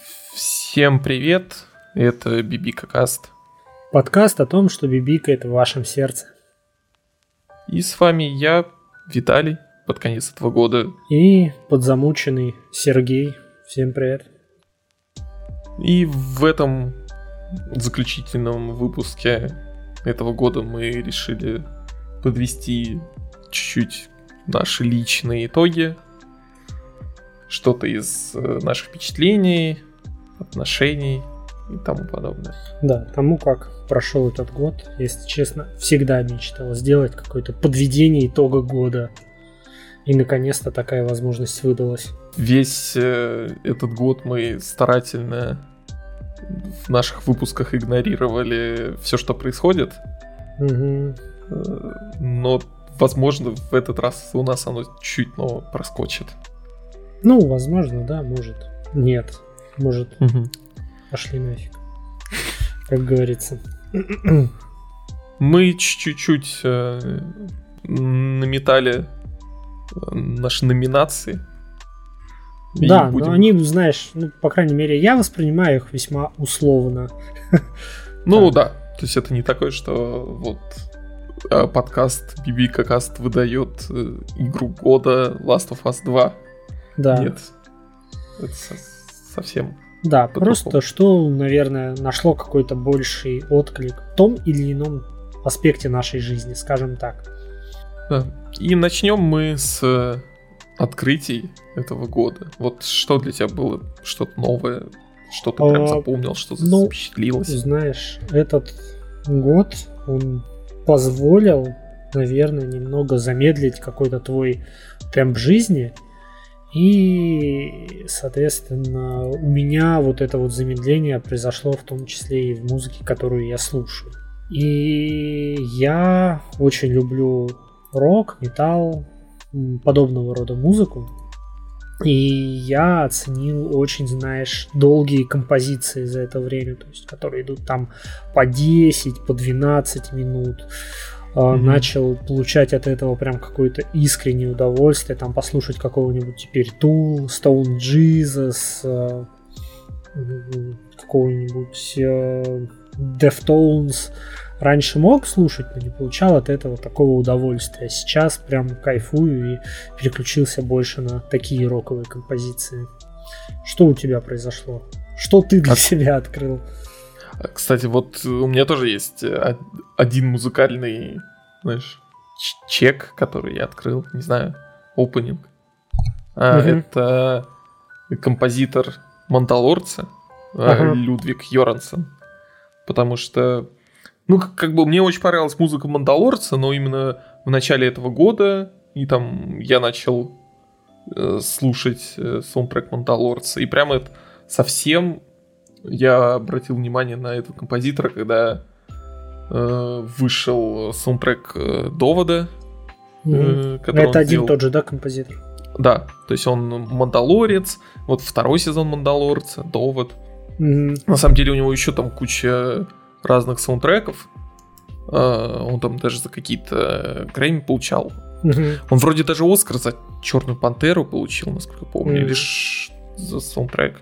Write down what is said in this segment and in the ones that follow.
Всем привет, это Бибика Каст. Подкаст о том, что Бибика это в вашем сердце. И с вами я, Виталий, под конец этого года. И подзамученный Сергей. Всем привет. И в этом заключительном выпуске этого года мы решили подвести чуть-чуть наши личные итоги, что-то из э, наших впечатлений, отношений и тому подобное. Да, тому как прошел этот год, если честно, всегда мечтал сделать какое-то подведение итога года. И наконец-то такая возможность выдалась. Весь э, этот год мы старательно в наших выпусках игнорировали все, что происходит. Угу. Но, возможно, в этот раз у нас оно чуть, но проскочит. Ну, возможно, да, может. Нет. Может, Угу. пошли нафиг. Как говорится. Мы чуть-чуть э, наметали э, наши номинации. И да, будем- но они, знаешь, ну, по крайней мере, я воспринимаю их весьма условно. Ну да, то есть это не такое, что вот э, подкаст BB Каст выдает э, игру года Last of Us 2. Да. Нет. Это совсем. Да, По просто что, наверное, нашло какой-то больший отклик в том или ином аспекте нашей жизни, скажем так. Да. И начнем мы с э, открытий этого года. Вот что для тебя было что-то новое, что ты прям А, запомнил, что ну, впечатлилось? Знаешь, этот год, он позволил, наверное, немного замедлить какой-то твой темп жизни. И, соответственно, у меня вот это вот замедление произошло в том числе и в музыке, которую я слушаю. И я очень люблю рок, металл, подобного рода музыку. И я оценил очень, знаешь, долгие композиции за это время, то есть, которые идут там по 10, по 12 минут. Мгм. Начал получать от этого прям какое-то искреннее удовольствие, там послушать какого-нибудь теперь Tool, Stone Jesus, м, какого-нибудь а, Deftones. Раньше мог слушать, но не получал от этого такого удовольствия. Сейчас прям кайфую и переключился больше на такие роковые композиции. Что у тебя произошло? Что ты для От- себя открыл? А, Кстати, вот у меня тоже есть э, од- один музыкальный, знаешь, чек, который я открыл, не знаю, опенинг. А, Мгм. Это композитор Мандалорца э, Ага. Людвиг Йорансон. Потому что, ну, как, как бы мне очень понравилась музыка Мандалорца, но именно в начале этого года, и там я начал э, слушать э, саундтрек Мандалорца, и прямо это совсем я обратил внимание на этого композитора, когда э, вышел саундтрек э, Довода, Мгм. э, который Это один сделал. тот же, да, композитор? Да, то есть он Мандалорец, вот второй сезон Мандалорца, Довод. Мгм. На самом деле у него еще там куча разных саундтреков. Э, Он там даже за какие-то Грэмми получал. Мгм. Он вроде даже Оскар за Черную Пантеру получил, насколько помню, или ш- за саундтрек.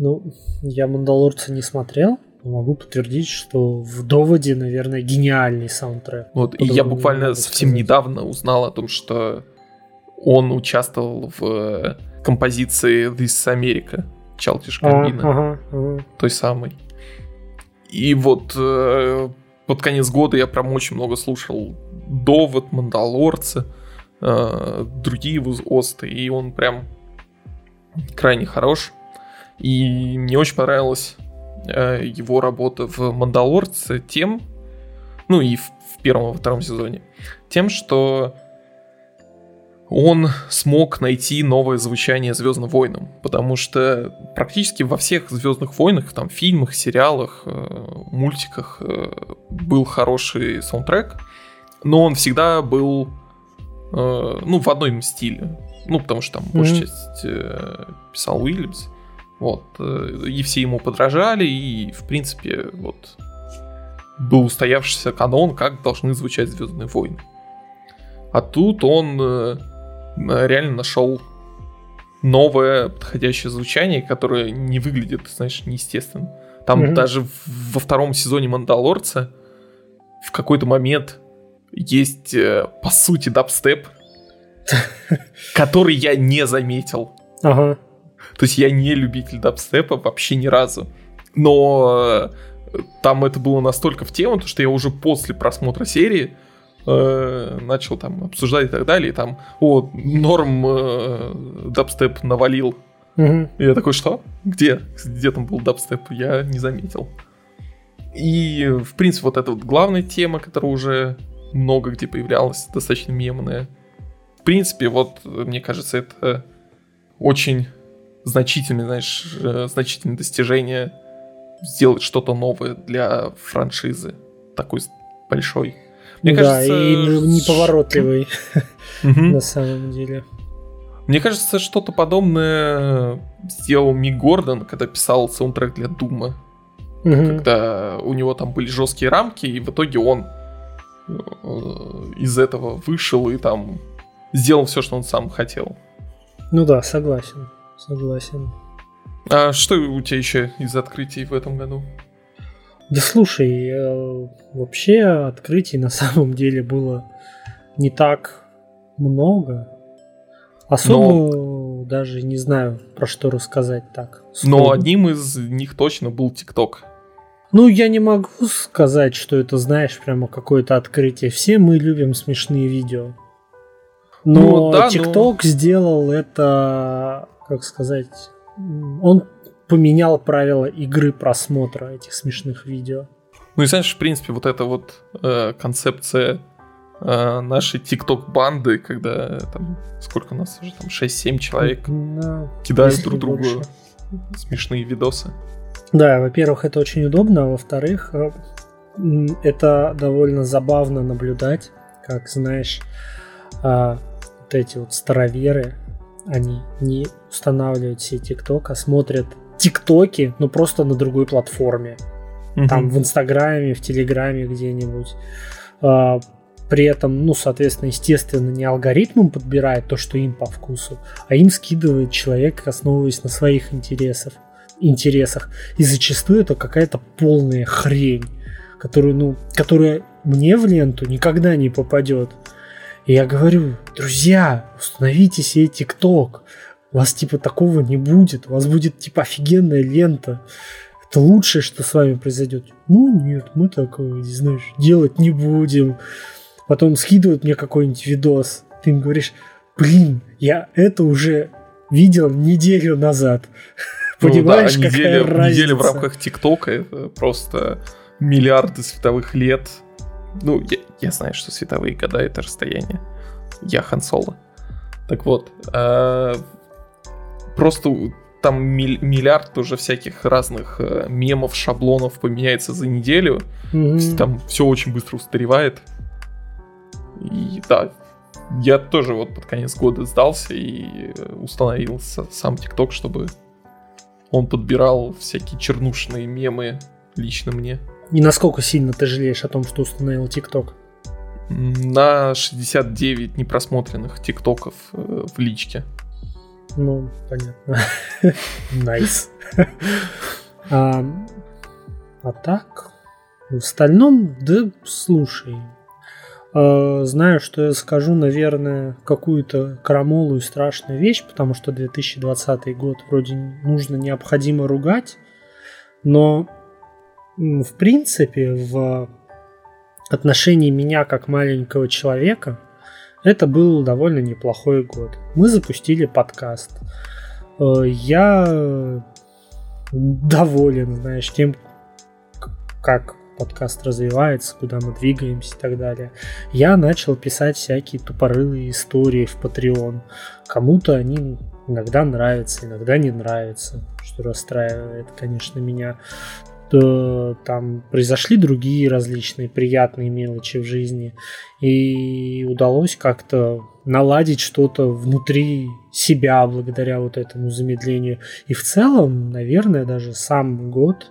Ну, я Мандалорца не смотрел, но могу подтвердить, что в Доводе, наверное, гениальный саундтрек. Вот, и я буквально совсем сказать. недавно узнал о том, что он участвовал в э, композиции This is America Childish А, Gambino, ага, ага. той самой. И вот э, под конец года я прям очень много слушал Довод, Мандалорца, э, другие его осты, и он прям крайне хорош. И мне очень понравилась э, его работа в Мандалорце тем, ну и в, в первом и втором сезоне, тем, что он смог найти новое звучание Звездным войнам, потому что практически во всех Звездных войнах, там, фильмах, сериалах, э, мультиках э, был хороший саундтрек, но он всегда был, э, ну, в одном стиле. Ну, потому что там большая Мгм. часть э, писал Уильямс. Вот. э, И все ему подражали, и, в принципе, вот был устоявшийся канон, как должны звучать Звездные войны. А тут он э, реально нашел новое подходящее звучание, которое не выглядит, знаешь, неестественно. Там mm-hmm. даже во втором сезоне Мандалорца в какой-то момент есть, э, по сути, дабстеп, который я не заметил. Ага. То есть я не любитель дабстепа вообще ни разу. Но э, там это было настолько в тему, что я уже после просмотра серии э, начал там обсуждать и так далее. И там, о, норм э, дабстеп навалил. Угу. И я такой, что? Где? Где там был дабстеп? Я не заметил. И, в принципе, вот эта вот главная тема, которая уже много где появлялась, достаточно мемная. В принципе, вот, мне кажется, это очень значительное, знаешь, э, значительное достижение сделать что-то новое для франшизы такой большой. Мне да, кажется, и неповоротливый на самом деле. Мне кажется, что-то подобное сделал Мик Гордон, когда писал саундтрек для Дума. Угу. Когда у него там были жесткие рамки, и в итоге он э, из этого вышел и там сделал все, что он сам хотел. Ну да, согласен. Согласен. А что у тебя еще из открытий в этом году? Да слушай, э, вообще открытий на самом деле было не так много. Особо но... даже не знаю, про что рассказать так. Сходу. Но одним из них точно был ТикТок. Ну, я не могу сказать, что это, знаешь, прямо какое-то открытие. Все мы любим смешные видео. Но ну, да, TikTok но... сделал это как сказать, он поменял правила игры просмотра этих смешных видео. Ну и знаешь, в принципе, вот эта вот э, концепция э, нашей ТикТок-банды, когда там, сколько у нас уже, там 6-7 человек да, кидают друг другу больше. смешные видосы. Да, во-первых, это очень удобно, а во-вторых, э, это довольно забавно наблюдать, как, знаешь, э, вот эти вот староверы, они не устанавливают себе ТикТок, а смотрят ТикТоки, но просто на другой платформе. Угу. Там в Инстаграме, в Телеграме где-нибудь. А, при этом, ну, соответственно, естественно, не алгоритмом подбирает то, что им по вкусу, а им скидывает человек, основываясь на своих интересах. интересах. И зачастую это какая-то полная хрень, которую, ну, которая мне в ленту никогда не попадет. И я говорю, друзья, установите себе ТикТок. У вас типа такого не будет. У вас будет типа офигенная лента. Это лучшее, что с вами произойдет. Ну нет, мы такое, знаешь, делать не будем. Потом скидывают мне какой-нибудь видос. Ты им говоришь, блин, я это уже видел неделю назад. Ну, Понимаешь, да, какая неделя, разница? Неделя в рамках ТикТока это просто миллиарды световых лет ну, я, я знаю, что световые года — это расстояние. Я Хан Соло. Так вот, э, просто там миллиард уже всяких разных э, мемов, шаблонов поменяется за неделю. Mm-hmm. Там все очень быстро устаревает. И да, я тоже вот под конец года сдался и установил сам ТикТок, чтобы он подбирал всякие чернушные мемы лично мне. И насколько сильно ты жалеешь о том, что установил ТикТок? На 69 непросмотренных ТикТоков э, в личке. Ну, понятно. Nice. А, а так, в остальном, да, слушай, а, знаю, что я скажу, наверное, какую-то крамолу и страшную вещь, потому что 2020 год вроде нужно необходимо ругать, но в принципе, в отношении меня как маленького человека, это был довольно неплохой год. Мы запустили подкаст. Э, я доволен, знаешь, тем, как подкаст развивается, куда мы двигаемся и так далее. Я начал писать всякие тупорылые истории в Patreon. Кому-то они иногда нравятся, иногда не нравятся, что расстраивает, конечно, меня там произошли другие различные приятные мелочи в жизни, и удалось как-то наладить что-то внутри себя благодаря вот этому замедлению. И в целом, наверное, даже сам год,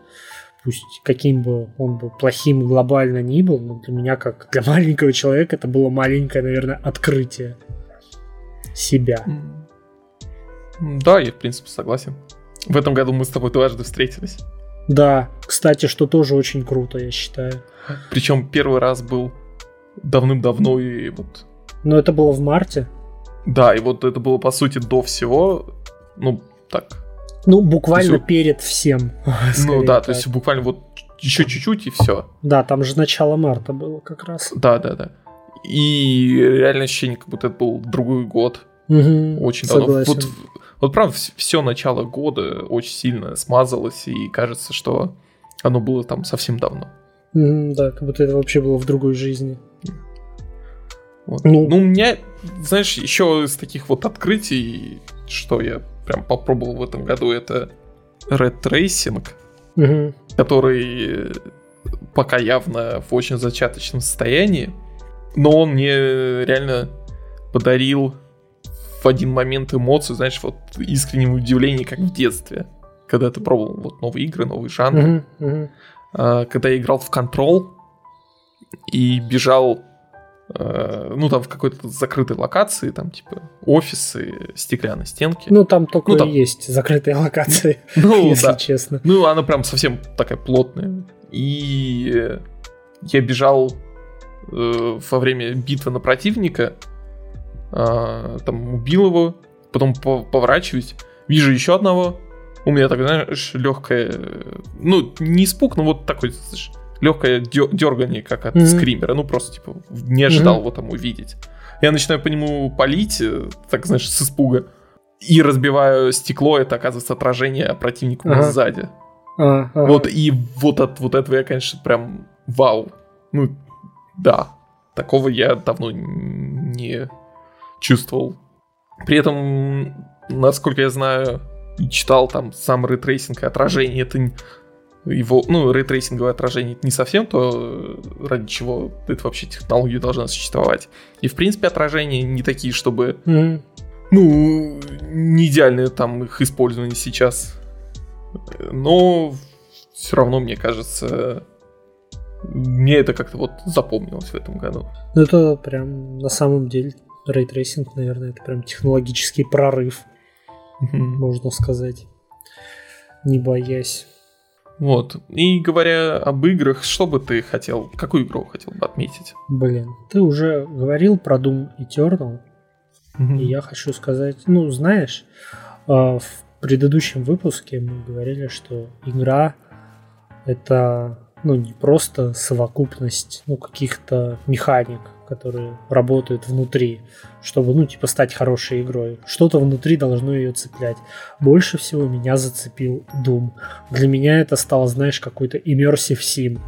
пусть каким бы он был плохим глобально ни был, но для меня, как для маленького человека, это было маленькое, наверное, открытие себя. Да, я в принципе согласен. В этом году мы с тобой дважды встретились. Да, кстати, что тоже очень круто, я считаю. Причем первый раз был давным-давно и вот... Но это было в марте. Да, и вот это было по сути до всего, ну так. Ну буквально есть, перед всем. Ну да, так. то есть буквально вот еще чуть-чуть и все. Да, там же начало марта было как раз. Да, да, да. И реально ощущение, как будто это был другой год. Угу, очень давно. Вот, вот правда, все начало года очень сильно смазалось, и кажется, что оно было там совсем давно. Mm, да, как будто это вообще было в другой жизни. Вот. Ну, ну, у меня, знаешь, еще из таких вот открытий, что я прям попробовал в этом году, это Red Racing, угу. который пока явно в очень зачаточном состоянии, но он мне реально подарил в один момент эмоцию, знаешь, вот искреннего удивления, как в детстве, когда ты пробовал вот новые игры, новые жанры. Uh-huh, uh-huh. А, когда я играл в Control и бежал, а, ну там в какой-то закрытой локации, там типа офисы, стеклянные стенки. Ну там только ну, там... есть закрытые локации, ну, если да. честно. Ну она прям совсем такая плотная. И я бежал э, во время битвы на противника, там убил его, потом поворачиваюсь, вижу еще одного, у меня так, знаешь, легкое, ну, не испуг, но вот такой, знаешь, легкое дергание, как от mm-hmm. скримера, ну, просто, типа, не ожидал mm-hmm. его там увидеть. Я начинаю по нему палить, э, так, знаешь, с испуга, и разбиваю стекло, это, оказывается, отражение противника uh-huh. сзади. Uh-huh. Вот, и вот от вот этого я, конечно, прям вау. Ну, да. Такого я давно не чувствовал. При этом, насколько я знаю и читал, там сам ray tracing и отражение, это его, ну, рейтрейсинговое отражение это не совсем то, ради чего эта вообще технология должна существовать. И, в принципе, отражения не такие, чтобы, mm-hmm. ну, не идеальные там их использование сейчас. Но все равно, мне кажется, мне это как-то вот запомнилось в этом году. Ну, это прям на самом деле ray tracing, наверное, это прям технологический прорыв, можно сказать, не боясь. Вот. И говоря об играх, что бы ты хотел, какую игру хотел бы отметить? Блин, ты уже говорил про Doom Eternal, и я хочу сказать, ну, знаешь, а, в предыдущем выпуске мы говорили, что игра это ну, не просто совокупность ну, каких-то механик, которые работают внутри, чтобы, ну, типа, стать хорошей игрой. Что-то внутри должно ее цеплять. Больше всего меня зацепил Doom. Для меня это стало, знаешь, какой-то immersive sim.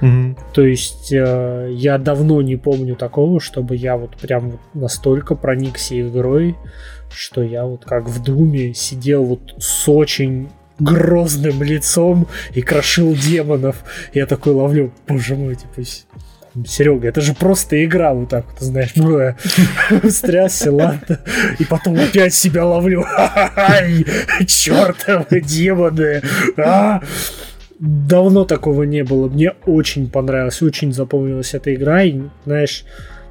Mm-hmm. То есть э, я давно не помню такого, чтобы я вот прям настолько проникся игрой, что я вот как в Думе сидел вот с очень грозным лицом и крошил демонов. Я такой ловлю, боже мой, типа, Серега, это же просто игра, вот так вот, знаешь, бля, стрясся, ладно, и потом опять себя ловлю, чертовы демоны, а! Давно такого не было, мне очень понравилось, очень запомнилась эта игра, и, знаешь,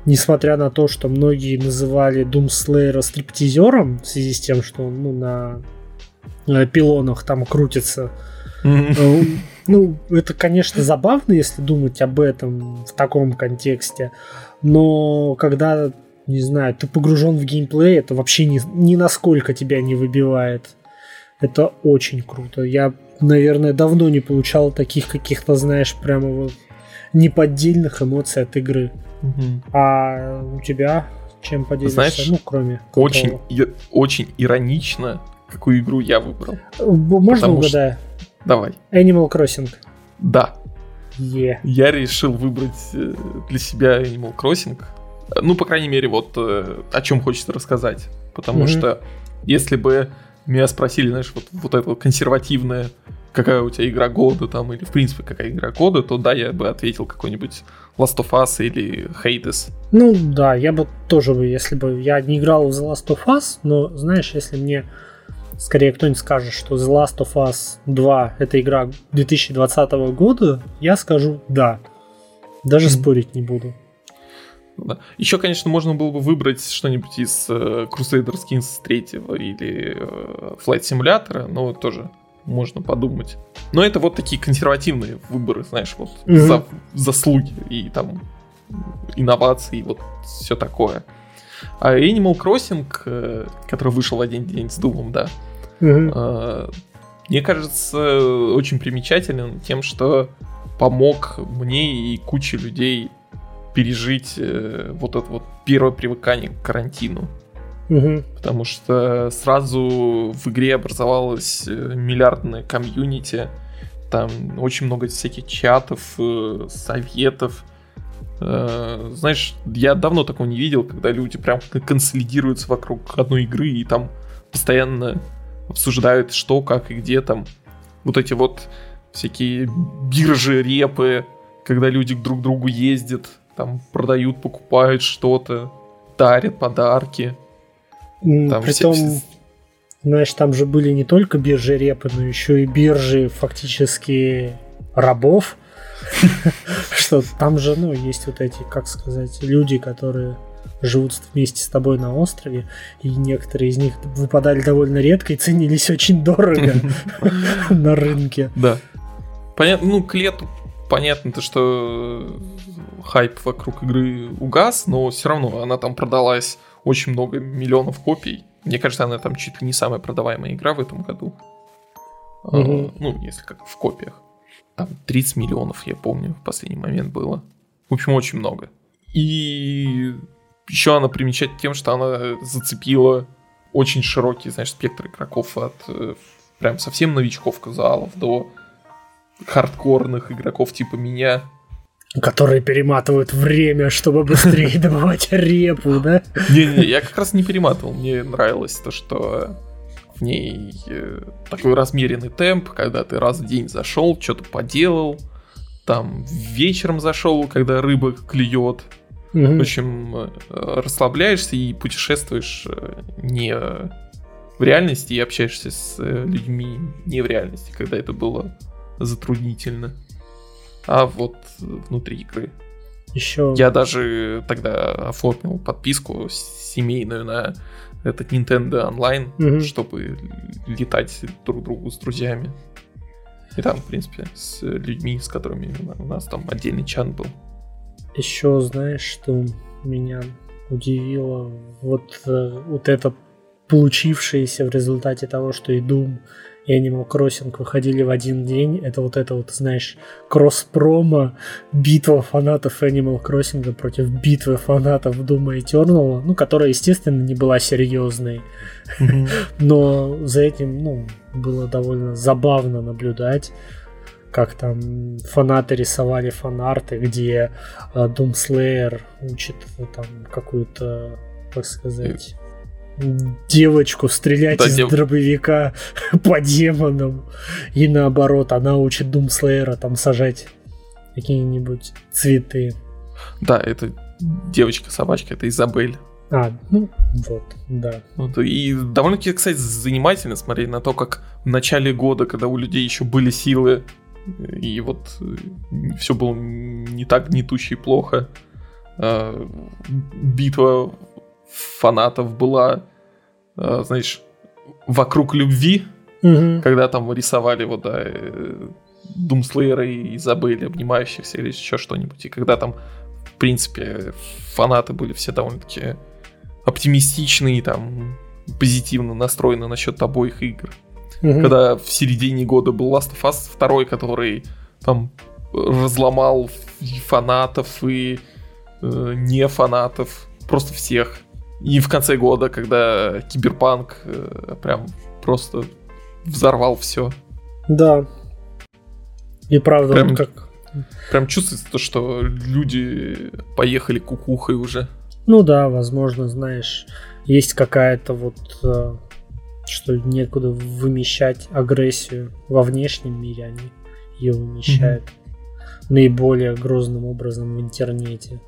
несмотря на то, что многие называли Doom Slayer стриптизером в связи с тем, что он ну, на пилонах там крутится. Mm-hmm. Ну, это, конечно, забавно, если думать об этом в таком контексте, но когда, не знаю, ты погружен в геймплей, это вообще ни, ни насколько тебя не выбивает. Это очень круто. Я, наверное, давно не получал таких каких-то, знаешь, прямо вот неподдельных эмоций от игры. Mm-hmm. А у тебя чем поделишься? Знаешь, ну, кроме очень, и, очень иронично какую игру я выбрал. Можно Потому угадаю? Что... Давай. Animal Crossing. Да. Yeah. Я решил выбрать э, для себя Animal Crossing. Ну, по крайней мере, вот э, о чем хочется рассказать. Потому mm-hmm. что если бы меня спросили, знаешь, вот, вот это консервативное, какая у тебя игра года там, или в принципе какая игра года, то да, я бы ответил какой-нибудь Last of Us или Hades. Ну да, я бы тоже бы, если бы я не играл в The Last of Us, но знаешь, если мне скорее кто-нибудь скажет, что The Last of Us 2 это игра 2020 года, я скажу да. Даже mm-hmm. спорить не буду. да. Еще, конечно, можно было бы выбрать что-нибудь из э, Crusader Kings 3 или э, Flight Simulator, но тоже можно подумать. Но это вот такие консервативные выборы, знаешь, вот mm-hmm. за, заслуги и там инновации, и вот все такое. А Animal Crossing, э, который вышел один день с Думом, да, mm-hmm. мне кажется, очень примечателен тем, что помог мне и куче людей пережить э, вот это вот первое привыкание к карантину. Угу. Потому что сразу в игре образовалась э, миллиардная комьюнити, там очень много всяких чатов, э, советов. Знаешь, я давно такого не видел, когда люди прям консолидируются вокруг одной игры и там постоянно обсуждают, что, как и где там. Вот эти вот всякие биржи, репы, когда люди друг к другу ездят, там продают, покупают что-то, дарят подарки. Там Притом, все... знаешь, там же были не только биржи репы, но еще и биржи фактически рабов. Что там же, ну, есть вот эти, как сказать, люди, которые живут вместе с тобой на острове, и некоторые из них выпадали довольно редко и ценились очень дорого на рынке. Да. Понятно, ну, к лету понятно, то, что хайп вокруг игры угас, но все равно она там продалась очень много миллионов копий. Мне кажется, она там чуть ли не самая продаваемая игра в этом году. Угу. А, ну, если как в копиях. Там 30 миллионов, я помню, в последний момент было. В общем, очень много. И еще она примечательна тем, что она зацепила очень широкий, знаешь, спектр игроков от э, прям совсем новичков казалов до хардкорных игроков типа меня. Которые перематывают время, чтобы быстрее добывать репу, да? Не-не, я как раз не перематывал. Мне нравилось то, что в ней э, такой размеренный темп, когда ты раз в день зашел, что-то поделал, там вечером зашел, когда рыба клюет. Угу. В общем, э, расслабляешься и путешествуешь э, не в реальности и общаешься с людьми не в реальности, когда это было затруднительно. А вот внутри игры. Еще. Я даже тогда оформил подписку семейную на этот Nintendo Online, угу. чтобы летать друг другу с друзьями. И там, в принципе, с людьми, с которыми у нас там отдельный чан был. Еще знаешь, что меня удивило? Вот, э, вот это получившееся в результате того, что и Doom и Animal Crossing выходили в один день. Это вот это вот, знаешь, кросс-промо, битва фанатов Animal Crossing против битвы фанатов Doom Eternal, ну, которая, естественно, не была серьезной. Но за этим, ну, было довольно забавно наблюдать как там фанаты рисовали фанарты, где э, Doom Slayer учит э, там какую-то, как сказать, девочку стрелять да, из дев... дробовика по демонам. И наоборот, она учит Думслеера там сажать какие-нибудь цветы. Да, это девочка-собачка, это Изабель. А, ну вот, да. Вот, и довольно-таки, кстати, занимательно смотреть на то, как в начале года, когда у людей еще были силы, и вот э, все было не так гнетуще и плохо, а, битва фанатов была, э, знаешь, вокруг любви, угу. когда там рисовали вот, да, Думслеера э, и Изабелли, обнимающихся или еще что-нибудь. И когда там, в принципе, фанаты были все довольно-таки оптимистичные, там, позитивно настроены насчет обоих игр. Угу. Когда в середине года был Last of Us 2, который там разломал фанатов и э, не фанатов, просто всех. И в конце года, когда Киберпанк э, прям просто взорвал все. Да. И правда, прям, как... Прям чувствуется то, что люди поехали кукухой уже. Ну да, возможно, знаешь, есть какая-то вот э, что некуда вымещать агрессию во внешнем мире, они ее вымещают mm-hmm. наиболее грозным образом в интернете.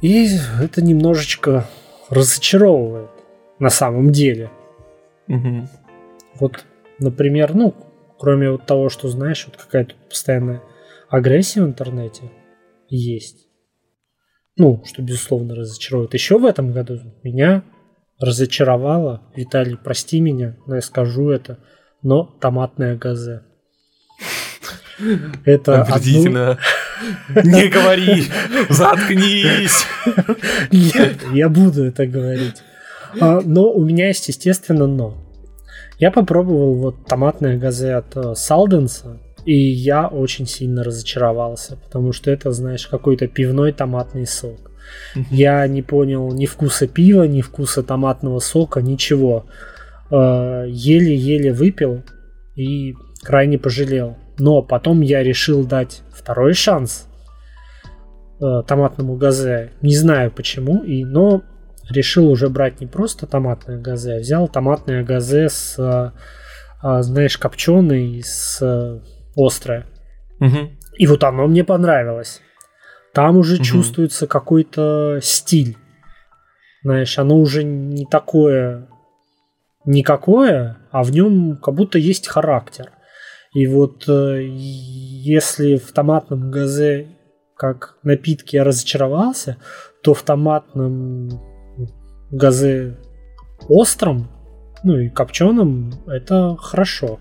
И это немножечко разочаровывает на самом деле. Угу. Вот, например, ну, кроме вот того, что знаешь, вот какая-то постоянная агрессия в интернете есть. ну, что, безусловно, разочарует. Еще в этом году меня разочаровало, Виталий, прости меня, но я скажу это, но томатное газе. Это Отвратительно. Не говори! Заткнись! Нет, я буду это говорить. А, но у меня есть, естественно, но. Я попробовал вот томатное газе от Салденса, и я очень сильно разочаровался, потому что это, знаешь, какой-то пивной томатный сок. Я не понял ни вкуса пива, ни вкуса томатного сока, ничего. А, еле-еле выпил и крайне пожалел. Но потом я решил дать второй шанс э, томатному газе. Не знаю почему, и, но решил уже брать не просто томатное газе, а взял томатное газе с, э, э, знаешь, копченый, с э, острое. Угу. И вот оно мне понравилось. Там уже угу. чувствуется какой-то стиль. Знаешь, оно уже не такое никакое, а в нем как будто есть характер. И вот э, если в томатном газе как напитки я разочаровался, то в томатном газе остром, ну и копченом, это хорошо.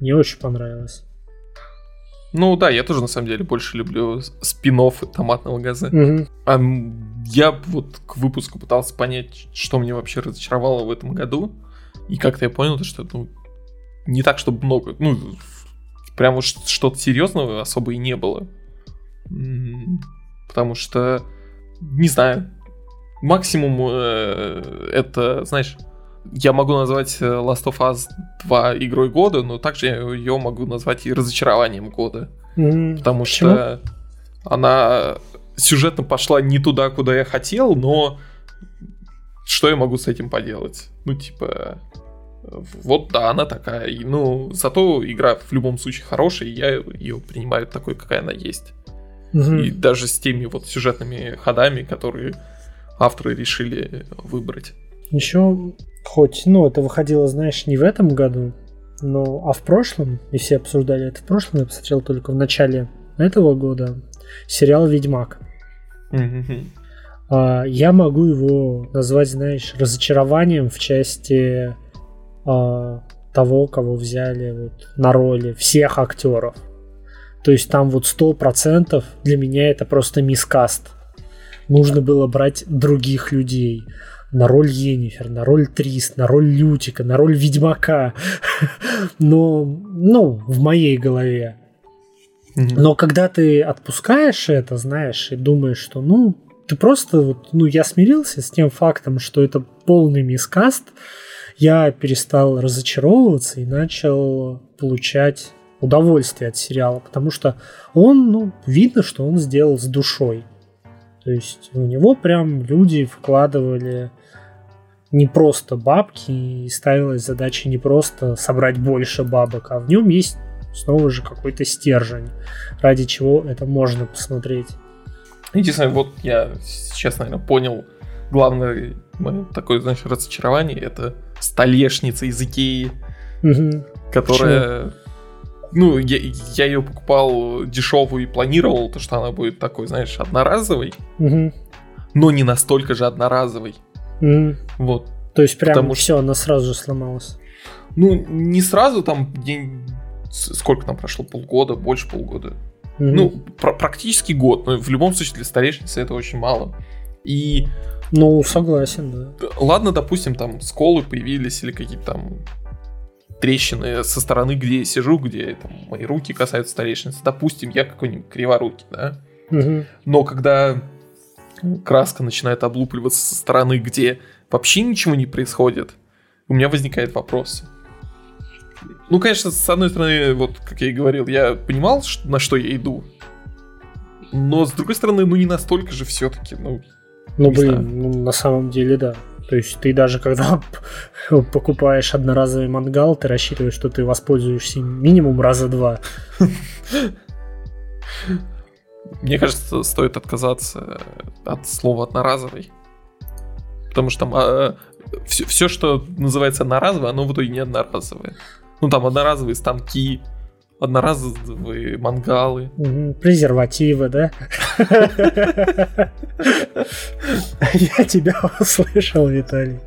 Мне очень понравилось. Ну да, я тоже на самом деле больше люблю спин томатного газа. Угу. А я вот к выпуску пытался понять, что мне вообще разочаровало в этом году. И как-то я понял, что ну, не так, чтобы много. Ну, прям уж что-то серьезного особо и не было. Потому что, не знаю, максимум э, это, знаешь, я могу назвать э, Last of Us 2 игрой года, но также ее могу назвать и разочарованием года. Mm, потому почему? что она сюжетно пошла не туда, куда я хотел, но что я могу с этим поделать? Ну, типа, вот да, она такая. И, ну, зато игра в любом случае хорошая, и я ее принимаю такой, какая она есть. Угу. И даже с теми вот сюжетными ходами, которые авторы решили выбрать. Еще хоть, ну, это выходило, знаешь, не в этом году, но, а в прошлом, и все обсуждали это в прошлом, я посмотрел только в начале этого года, сериал «Ведьмак». Mm-hmm. Я могу его назвать, знаешь, разочарованием в части э, того, кого взяли вот на роли всех актеров. То есть там вот сто процентов для меня это просто мискаст. Нужно было брать других людей на роль Енифер, на роль Трис, на роль Лютика, на роль Ведьмака. Но, ну, в моей голове. Но когда ты отпускаешь это, знаешь, и думаешь, что, ну, ты просто вот, ну, я смирился с тем фактом, что это полный мискаст, я перестал разочаровываться и начал получать удовольствие от сериала, потому что он, ну, видно, что он сделал с душой. То есть у него прям люди вкладывали не просто бабки и ставилась задача не просто собрать больше бабок, а в нем есть снова же какой-то стержень, ради чего это можно посмотреть. Единственное, вот я сейчас, наверное, понял главное мое такое, знаешь, разочарование, это столешница из Икеи, угу. которая... Почему? Ну, я, я ее покупал дешевую и планировал, то, что она будет такой, знаешь, одноразовой, угу. но не настолько же одноразовой. Угу. Вот. То есть прям Потому все, она сразу же сломалась. Ну, не сразу, там день... Сколько там прошло? Полгода, больше полгода. Угу. Ну, пр- практически год. Но в любом случае для столешницы это очень мало. И ну, согласен, да. Ладно, допустим, там сколы появились или какие-то там трещины со стороны, где я сижу, где там, мои руки касаются столешницы. Допустим, я какой-нибудь криворукий, да? Угу. Но когда краска начинает облупливаться со стороны, где вообще ничего не происходит, у меня возникает вопрос. Ну, конечно, с одной стороны, вот как я и говорил, я понимал, на что я иду. Но с другой стороны, ну не настолько же все-таки, ну, ну, блин, ну, на самом деле, да. То есть ты даже когда покупаешь одноразовый мангал, ты рассчитываешь, что ты воспользуешься минимум раза два. Мне кажется, стоит отказаться от слова одноразовый. Потому что там а, все, все, что называется одноразовое, оно в итоге не одноразовое. Ну там одноразовые станки, одноразовые мангалы. Презервативы, да? Я тебя услышал, Виталий.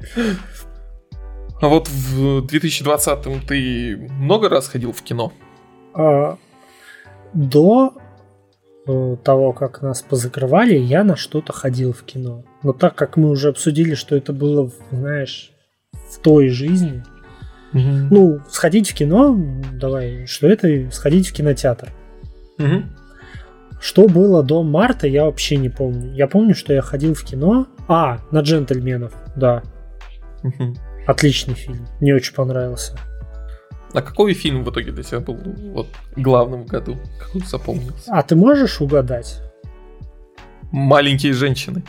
А вот в 2020-м ты много раз ходил в кино? А, до того, как нас позакрывали, я на что-то ходил в кино. Но так как мы уже обсудили, что это было, знаешь, в той жизни, угу. ну, сходить в кино, давай, что это сходить в кинотеатр. Угу. Что было до марта, я вообще не помню. Я помню, что я ходил в кино. А, на джентльменов, да. Угу. Отличный фильм. Мне очень понравился. А какой фильм в итоге для тебя был вот главным в году? Какой запомнился? А ты можешь угадать? Маленькие женщины.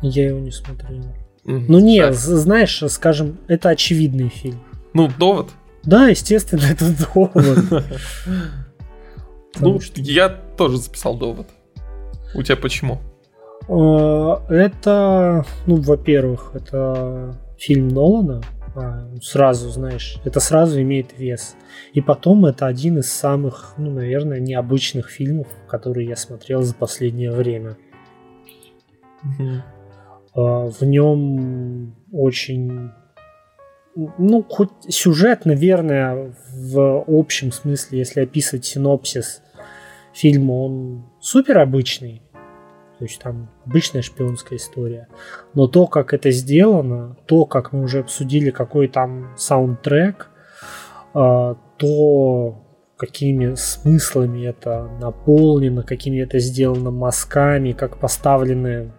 Я его не смотрел. Mm-hmm. Ну не, да. знаешь, скажем, это очевидный фильм. Ну, довод. Да, естественно, это довод. Ну, я тоже записал довод. У тебя почему? А, это, ну, во-первых, это фильм Нолана, сразу, знаешь, это сразу имеет вес. И потом это один из самых, ну, наверное, необычных фильмов, которые я смотрел за последнее время. Угу. В нем очень, ну, хоть сюжет, наверное, в общем смысле, если описывать синопсис фильма, он супер обычный то есть там обычная шпионская история. Но то, как это сделано, то, как мы уже обсудили, какой там саундтрек, а, то, какими смыслами это наполнено, какими это сделано мазками, как поставлены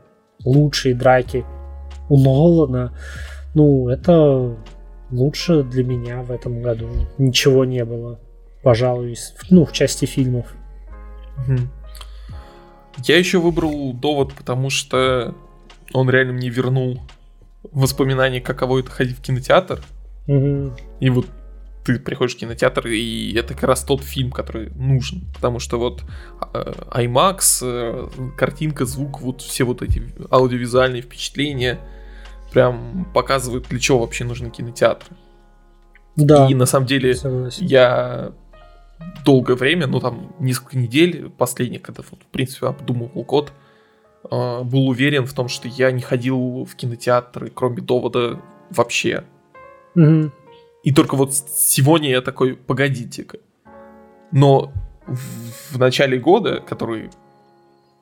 лучшие драки у Нолана, ну, это лучше для меня в этом году. Ничего не было, пожалуй, ну, в части фильмов. Mm-hmm. Я еще выбрал довод, потому что он реально мне вернул воспоминания, каково это ходить в кинотеатр. Угу. И вот ты приходишь в кинотеатр, и это как раз тот фильм, который нужен. Потому что вот э, IMAX, э, картинка, звук, вот все вот эти аудиовизуальные впечатления прям показывают, для чего вообще нужны кинотеатры. Да. И на самом деле Согласен. я долгое время, ну там несколько недель последних, когда в принципе обдумывал год, э, был уверен в том, что я не ходил в кинотеатры, кроме довода вообще. Угу. И только вот сегодня я такой, погодите-ка. Но в, в начале года, который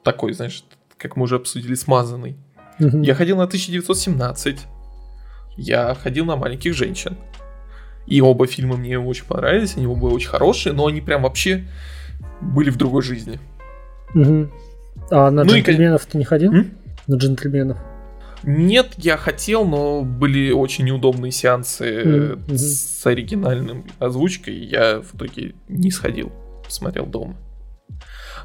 такой, знаешь, как мы уже обсудили, смазанный, угу. я ходил на 1917, я ходил на маленьких женщин. И оба фильма мне очень понравились, они оба очень хорошие, но они прям вообще были в другой жизни. Угу. А на ну джентльменов и... ты не ходил? М? На джентльменов? Нет, я хотел, но были очень неудобные сеансы mm-hmm. с оригинальным озвучкой, и я в итоге не сходил, смотрел дома.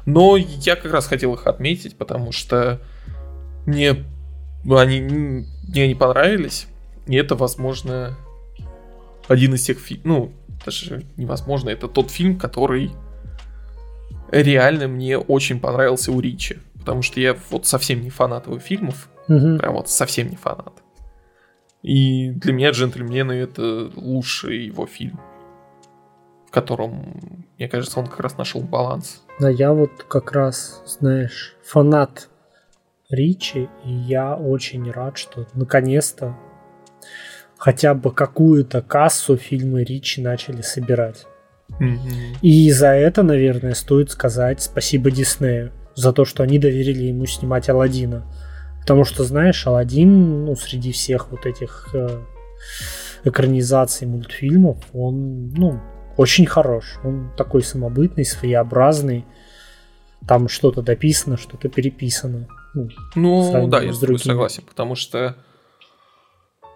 Но я как раз хотел их отметить, потому что мне они, мне они понравились, и это, возможно, один из тех фильмов, ну, даже невозможно, это тот фильм, который реально мне очень понравился у Ричи. Потому что я вот совсем не фанат его фильмов. Угу. Прям вот совсем не фанат. И для меня «Джентльмены» — это лучший его фильм. В котором, мне кажется, он как раз нашел баланс. Да, я вот как раз, знаешь, фанат Ричи, и я очень рад, что наконец-то хотя бы какую-то кассу фильмы Ричи начали собирать. Mm-hmm. И за это, наверное, стоит сказать спасибо Диснею за то, что они доверили ему снимать Алладина. Потому что, знаешь, Алладин, ну, среди всех вот этих э, экранизаций мультфильмов, он, ну, очень хорош. Он такой самобытный, своеобразный. Там что-то дописано, что-то переписано. Ну, ну да, я с тобой согласен, потому что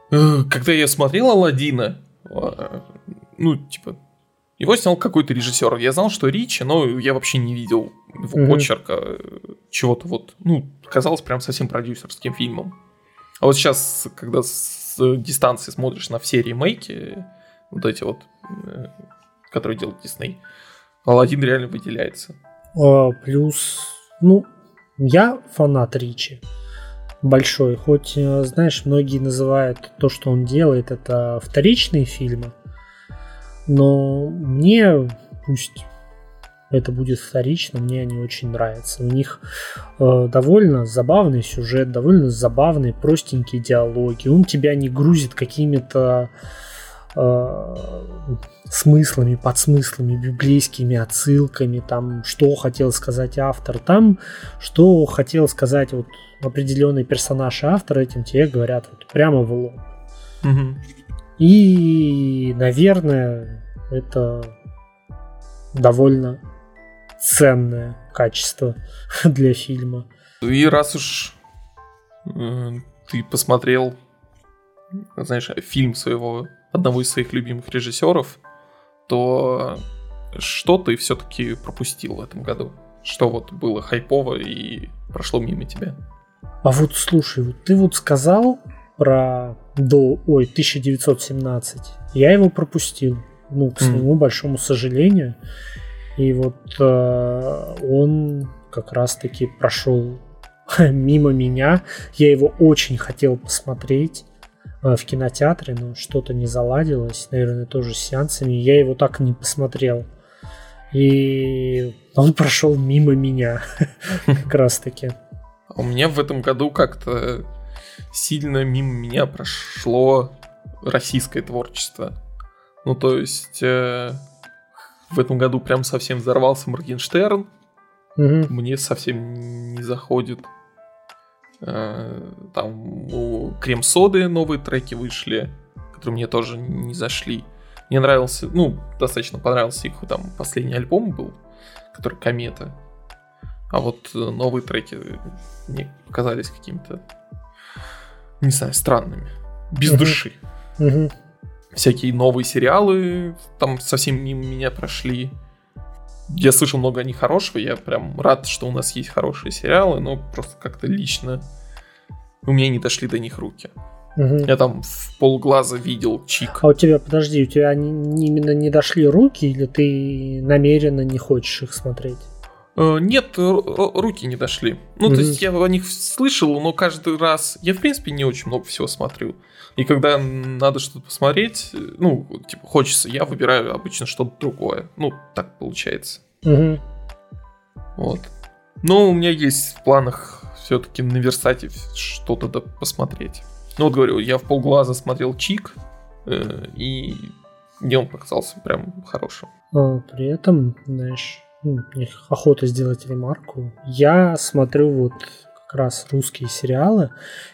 когда я смотрел Алладина, а, ну, типа, его снял какой-то режиссер. Я знал, что Ричи, но я вообще не видел его mm-hmm. почерка, э, чего-то вот, ну, казалось прям совсем продюсерским фильмом. А вот сейчас, когда с дистанции смотришь на все ремейки, вот эти вот, э, которые делает Дисней, Алладин реально выделяется. А, плюс, ну, я фанат Ричи большой. Хоть, э, знаешь, многие называют то, что он делает, это вторичные фильмы. Но мне пусть это будет вторично, мне они очень нравятся. У них э, довольно забавный сюжет, довольно забавные, простенькие диалоги. Он тебя не грузит какими-то смыслами, подсмыслами, библейскими отсылками, там, что хотел сказать автор, там, что хотел сказать вот определенный персонаж автора, этим тебе говорят вот прямо в лоб. Угу. И, наверное, это довольно ценное качество для фильма. И раз уж э, ты посмотрел, знаешь, фильм своего одного из своих любимых режиссеров, то что ты все-таки пропустил в этом году? Что вот было хайпово и прошло мимо тебя? А вот слушай, вот ты вот сказал про до, ой, 1917. Я его пропустил, ну, к своему mm. большому сожалению. И вот э, он как раз-таки прошел мимо меня. Я его очень хотел посмотреть в кинотеатре, но что-то не заладилось. Наверное, тоже с сеансами. Я его так и не посмотрел. И он прошел мимо меня как раз-таки. У меня в этом году как-то сильно мимо меня прошло российское творчество. Ну, то есть, э, в этом году прям совсем взорвался Моргенштерн. Угу. Мне совсем не заходит. Э, там у Крем-соды новые треки вышли, которые мне тоже не зашли. Мне нравился, ну, достаточно понравился их там последний альбом был, который Комета. А вот новые треки мне показались какими-то, не знаю, странными. Без угу. души. Угу всякие новые сериалы там совсем мимо меня прошли. Я слышал много о них хорошего, я прям рад, что у нас есть хорошие сериалы, но просто как-то лично у меня не дошли до них руки. Угу. Я там в полглаза видел чик. А у тебя, подожди, у тебя они именно не дошли руки, или ты намеренно не хочешь их смотреть? Э, нет, руки не дошли. Ну, угу. то есть я о них слышал, но каждый раз... Я, в принципе, не очень много всего смотрю. И когда надо что-то посмотреть, ну, типа, хочется, я выбираю обычно что-то другое. Ну, так получается. Угу. Вот. Но у меня есть в планах все-таки наверстать что-то да посмотреть. Ну, вот говорю, я в полглаза смотрел Чик, э, и мне он показался прям хорошим. А, при этом, знаешь, ну, охота сделать ремарку. Я смотрю вот как раз русские сериалы,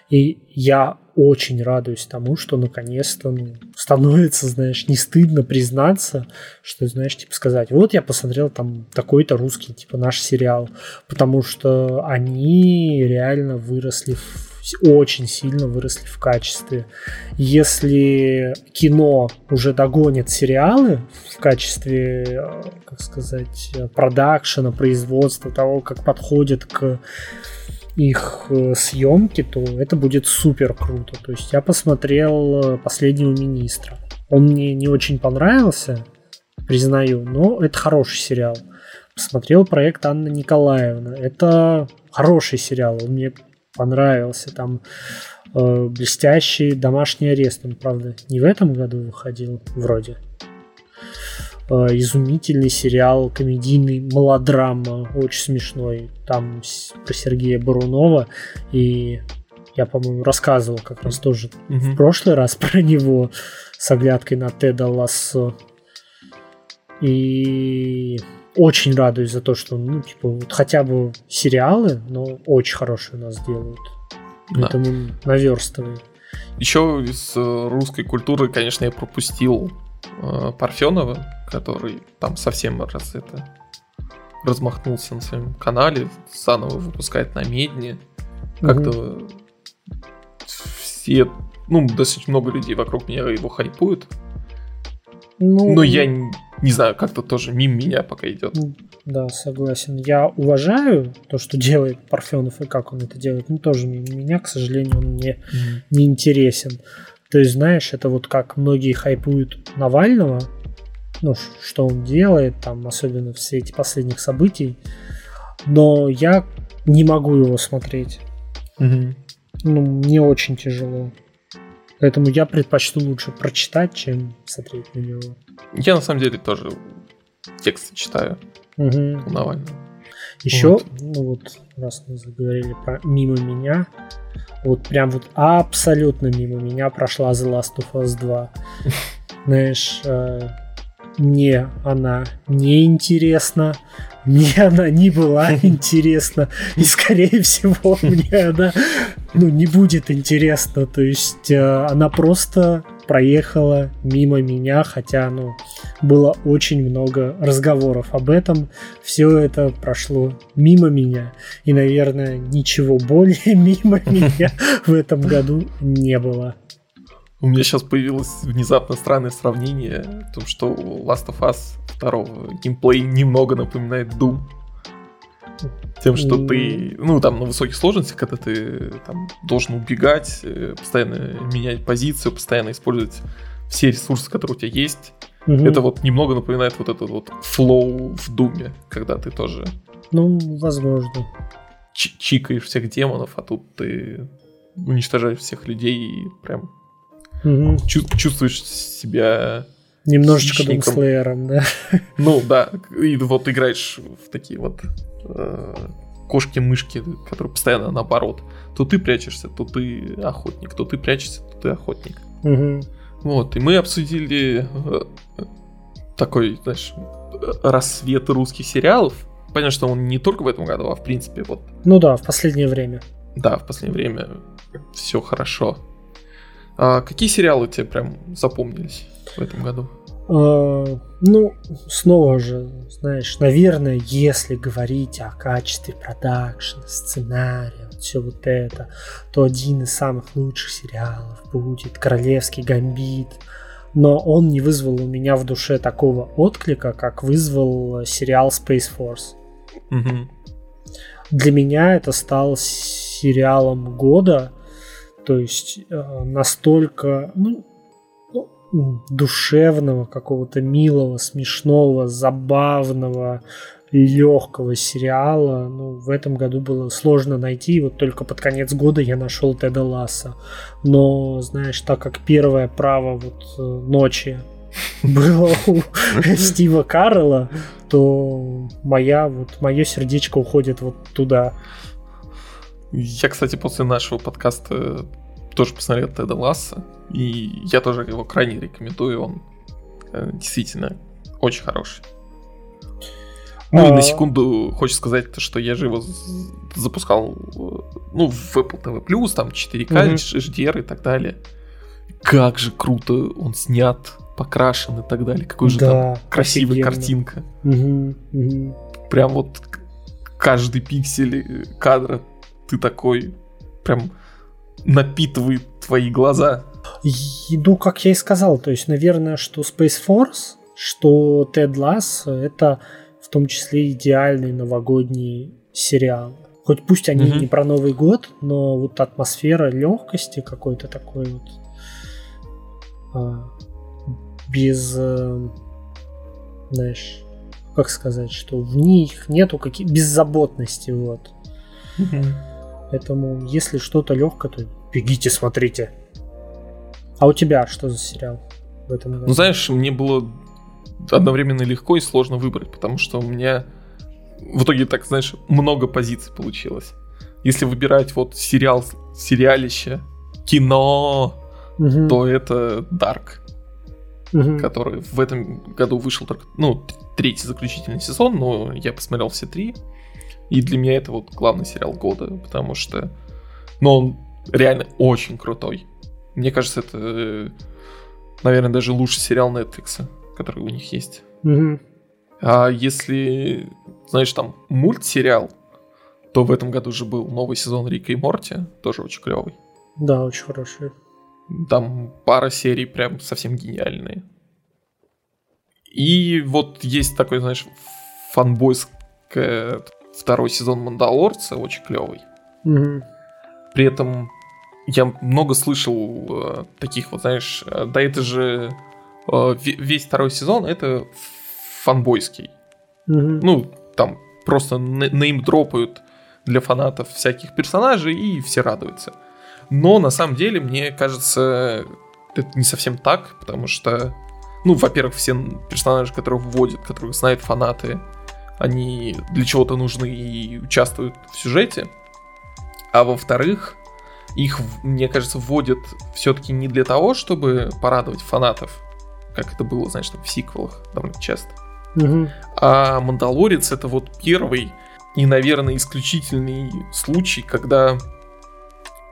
и я очень радуюсь тому, что наконец-то ну, становится, знаешь, не стыдно признаться, что, знаешь, типа сказать, вот я посмотрел там такой-то русский, типа наш сериал, потому что они реально выросли в очень сильно выросли в качестве. Если кино уже догонит сериалы в качестве, как сказать, продакшена, производства, того, как подходит к их э, съемки, то это будет супер круто. То есть я посмотрел э, последнего министра. Он мне не очень понравился, признаю, но это хороший сериал. Посмотрел проект Анна Николаевна. Это хороший сериал, он мне понравился. Там э, блестящий домашний арест. Он, правда, не в этом году выходил, вроде. Э, изумительный сериал, комедийный, мелодрама, очень смешной. Там про Сергея Барунова. И я, по-моему, рассказывал как раз тоже угу. в прошлый раз про него с оглядкой на Теда Лассо. И очень радуюсь за то, что, ну, типа, вот хотя бы сериалы, но очень хорошие у нас делают. Да. Это мы наверстываем. Еще из э, русской культуры, конечно, я пропустил э, Парфенова, который там совсем раз это размахнулся на своем канале, заново выпускает на медне. Как-то угу. все, ну, достаточно много людей вокруг меня его хайпуют. Ну, Но я не, не знаю, как-то тоже мимо меня пока идет. Да, согласен. Я уважаю то, что делает Парфенов и как он это делает. Но тоже мимо меня, к сожалению, он мне mm-hmm. не интересен. То есть, знаешь, это вот как многие хайпуют Навального, ну, что он делает, там, особенно в свете последних событий. Но я не могу его смотреть. Угу. Ну, мне очень тяжело. Поэтому я предпочту лучше прочитать, чем смотреть на него. Я на самом деле тоже тексты читаю. Угу. у Навального. Еще, Вот. ну вот, раз мы заговорили про мимо меня, вот прям вот абсолютно мимо меня прошла The Last of Us 2. Знаешь, э, мне она не интересна, мне она не была интересна, и скорее всего мне она ну, не будет интересна. То есть э, она просто проехала мимо меня, хотя ну, было очень много разговоров об этом. Все это прошло мимо меня. И, наверное, ничего более мимо меня в этом году не было. У меня сейчас появилось внезапно странное сравнение том, что Last of Us 2 геймплей немного напоминает Doom. Тем, что ты, ну, там, на высоких сложностях, когда ты там должен убегать, э, постоянно менять позицию, постоянно использовать все ресурсы, которые у тебя есть. Мгм. Это вот немного напоминает вот этот вот флоу в Думе, когда ты тоже Ну, возможно. чи- чикаешь всех демонов, а тут ты уничтожаешь всех людей и прям Мгм. чу- чувствуешь себя Немножечко. Думслеером, да. Ну да, и вот играешь в такие вот э, кошки-мышки, которые постоянно наоборот. То ты прячешься, то ты охотник, то ты прячешься, то ты охотник. Мгм. Вот, и мы обсудили э, такой, знаешь, рассвет русских сериалов. Понятно, что он не только в этом году, а в принципе вот, Ну да, в последнее время. да, в последнее время все хорошо. А какие сериалы тебе прям запомнились в этом году? Э, Ну, снова же, знаешь, наверное, если говорить о качестве продакшена, сценария, все вот это, то один из самых лучших сериалов будет «Королевский гамбит». Но он не вызвал у меня в душе такого отклика, как вызвал сериал Space Force. Мгм. Для меня это стал сериалом года, то есть э, настолько ну, душевного, какого-то милого, смешного, забавного, легкого сериала. Ну, в этом году было сложно найти. Вот только под конец года я нашел Теда Ласса. Но, знаешь, так как первое право вот э, ночи было у Стива Каррелла, то моя вот мое сердечко уходит вот туда. Я, кстати, после нашего подкаста тоже посмотрел Теда Ласса, и я тоже его крайне рекомендую, он э, действительно очень хороший. Ну и А. на секунду хочется сказать, то, что я же его запускал э, ну, в Apple TV+, там 4К, Мгм. HDR и так далее. Как же круто он снят, покрашен и так далее. Какой же там Да, красивая офигенно. картинка. Мгм, мгм. прям вот каждый пиксель э, кадра ты такой прям напитывает твои глаза. Ну, как я и сказал, то есть, наверное, что Space Force, что Тед Ласс это в том числе идеальный новогодний сериал. Хоть пусть они Мгм. не про Новый год, но вот атмосфера легкости какой-то такой вот а, без, э, знаешь, как сказать, что в них нету каких беззаботности, вот. Поэтому, если что-то легкое, то бегите, смотрите. А у тебя что за сериал в этом году? Ну, знаешь, мне было одновременно легко и сложно выбрать, потому что у меня в итоге, так знаешь, много позиций получилось. Если выбирать вот сериал, сериалище, кино, Мгм, то это Dark, мгм. который в этом году вышел только, ну, третий заключительный сезон, но я посмотрел все три. И для меня это вот главный сериал года, потому что, ну, он реально очень крутой. Мне кажется, это, э, наверное, даже лучший сериал Netflix, который у них есть. Мгм. А если, знаешь, там мультсериал, то в этом году же был новый сезон Рика и Морти, тоже очень клевый. Да, очень хороший. Там пара серий прям совсем гениальные. И вот есть такой, знаешь, фанбойское второй сезон Мандалорца, очень клевый. Мгм. При этом я много слышал э, таких вот, знаешь, э, да это же э, ве- весь второй сезон это фанбойский. Мгм. Ну, там просто не- неймдропают для фанатов всяких персонажей, и все радуются. Но на самом деле, мне кажется, это не совсем так, потому что, ну, во-первых, все персонажи, которые вводят, которых знают фанаты, они для чего-то нужны и участвуют в сюжете. А во-вторых, их, мне кажется, вводят все-таки не для того, чтобы порадовать фанатов, как это было, значит, в сиквелах довольно часто. Угу. А Мандалорец это вот первый и, наверное, исключительный случай, когда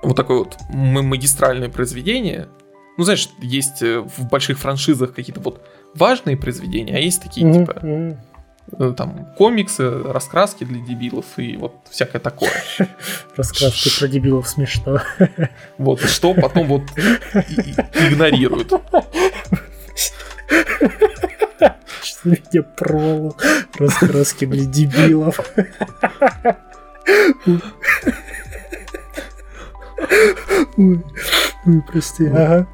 вот такое вот магистральное произведение, ну, знаешь, есть э, в больших франшизах какие-то вот важные произведения, а есть такие, mm типа, там, комиксы, раскраски для дебилов и вот всякое такое. Раскраски про дебилов смешно. Вот, что потом вот игнорируют. Что меня провал. Раскраски для дебилов. Ой, прости. Ага.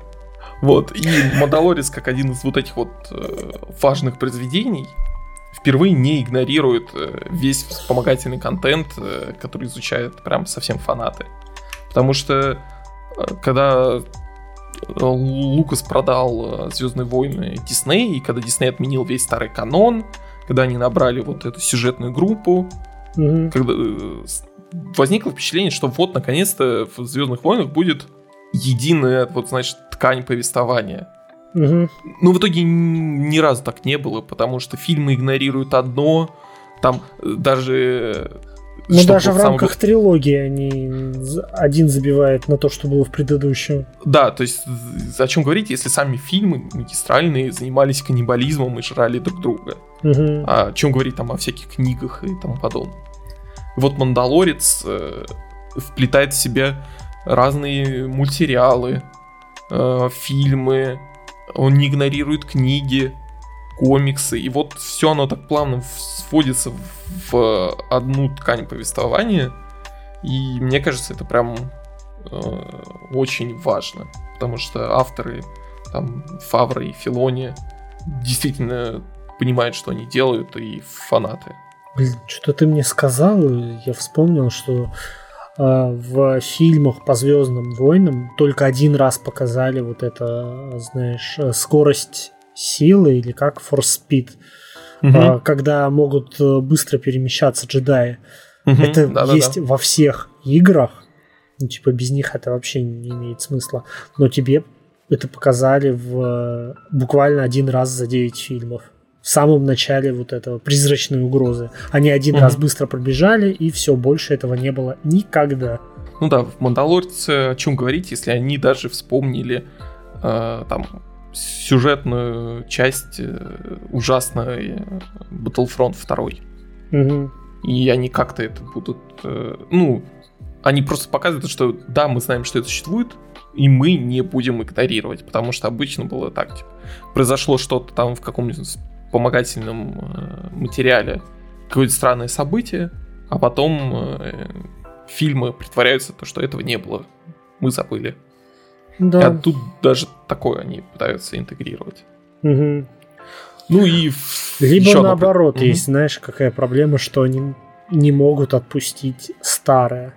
Вот, и Мандалорец, как один из вот этих вот э, важных произведений, впервые не игнорирует э, весь вспомогательный контент, э, который изучают прям совсем фанаты. Потому что э, когда Лукас продал Звездные войны Дисней, и когда Дисней отменил весь старый канон, когда они набрали вот эту сюжетную группу, Мгм. когда возникло впечатление, что вот наконец-то в Звездных войнах будет единая, вот значит, ткань повествования. Мгм. Но в итоге ни разу так не было, потому что фильмы игнорируют одно, там э, даже... э, Ну, даже в рамках трилогии они один забивает на то, что было в предыдущем. Да, то есть о чем говорить, если сами фильмы магистральные занимались каннибализмом и жрали друг друга. Мгм. А о чем говорить там о всяких книгах и тому подобное. Вот Мандалорец э, вплетает в себя разные мультсериалы, э, фильмы, он не игнорирует книги, комиксы, и вот все оно так плавно сводится в, в одну ткань повествования, и мне кажется, это прям э, очень важно, потому что авторы, там, Фавра и Филони действительно понимают, что они делают, и фанаты. Блин, что-то ты мне сказал, я вспомнил, что в фильмах по Звездным войнам только один раз показали вот это, знаешь, э, скорость силы или как Force Speed, а, когда могут э, быстро перемещаться джедаи. Мгм. Это Да-да-да. есть во всех играх. Ну, типа, без них это вообще не имеет смысла. Но тебе это показали в э, буквально один раз за 9 фильмов. В самом начале вот этого призрачной угрозы. Они один Мгм. раз быстро пробежали, и все, больше этого не было никогда. Ну да, в Мандалорце о чем говорить, если они даже вспомнили э, там сюжетную часть э, ужасной э, Battlefront 2. Мгм. И они как-то это будут... э, ну, они просто показывают, что да, мы знаем, что это существует, и мы не будем игнорировать, потому что обычно было так, типа, произошло что-то там в каком-нибудь вспомогательном э, материале, какое-то странное событие, а потом э, фильмы притворяются, то, что этого не было. Мы забыли. Да. А тут даже такое они пытаются интегрировать. Мгм. Ну и... Либо еще наоборот, Мгм. есть, знаешь, какая проблема, что они не могут отпустить старое.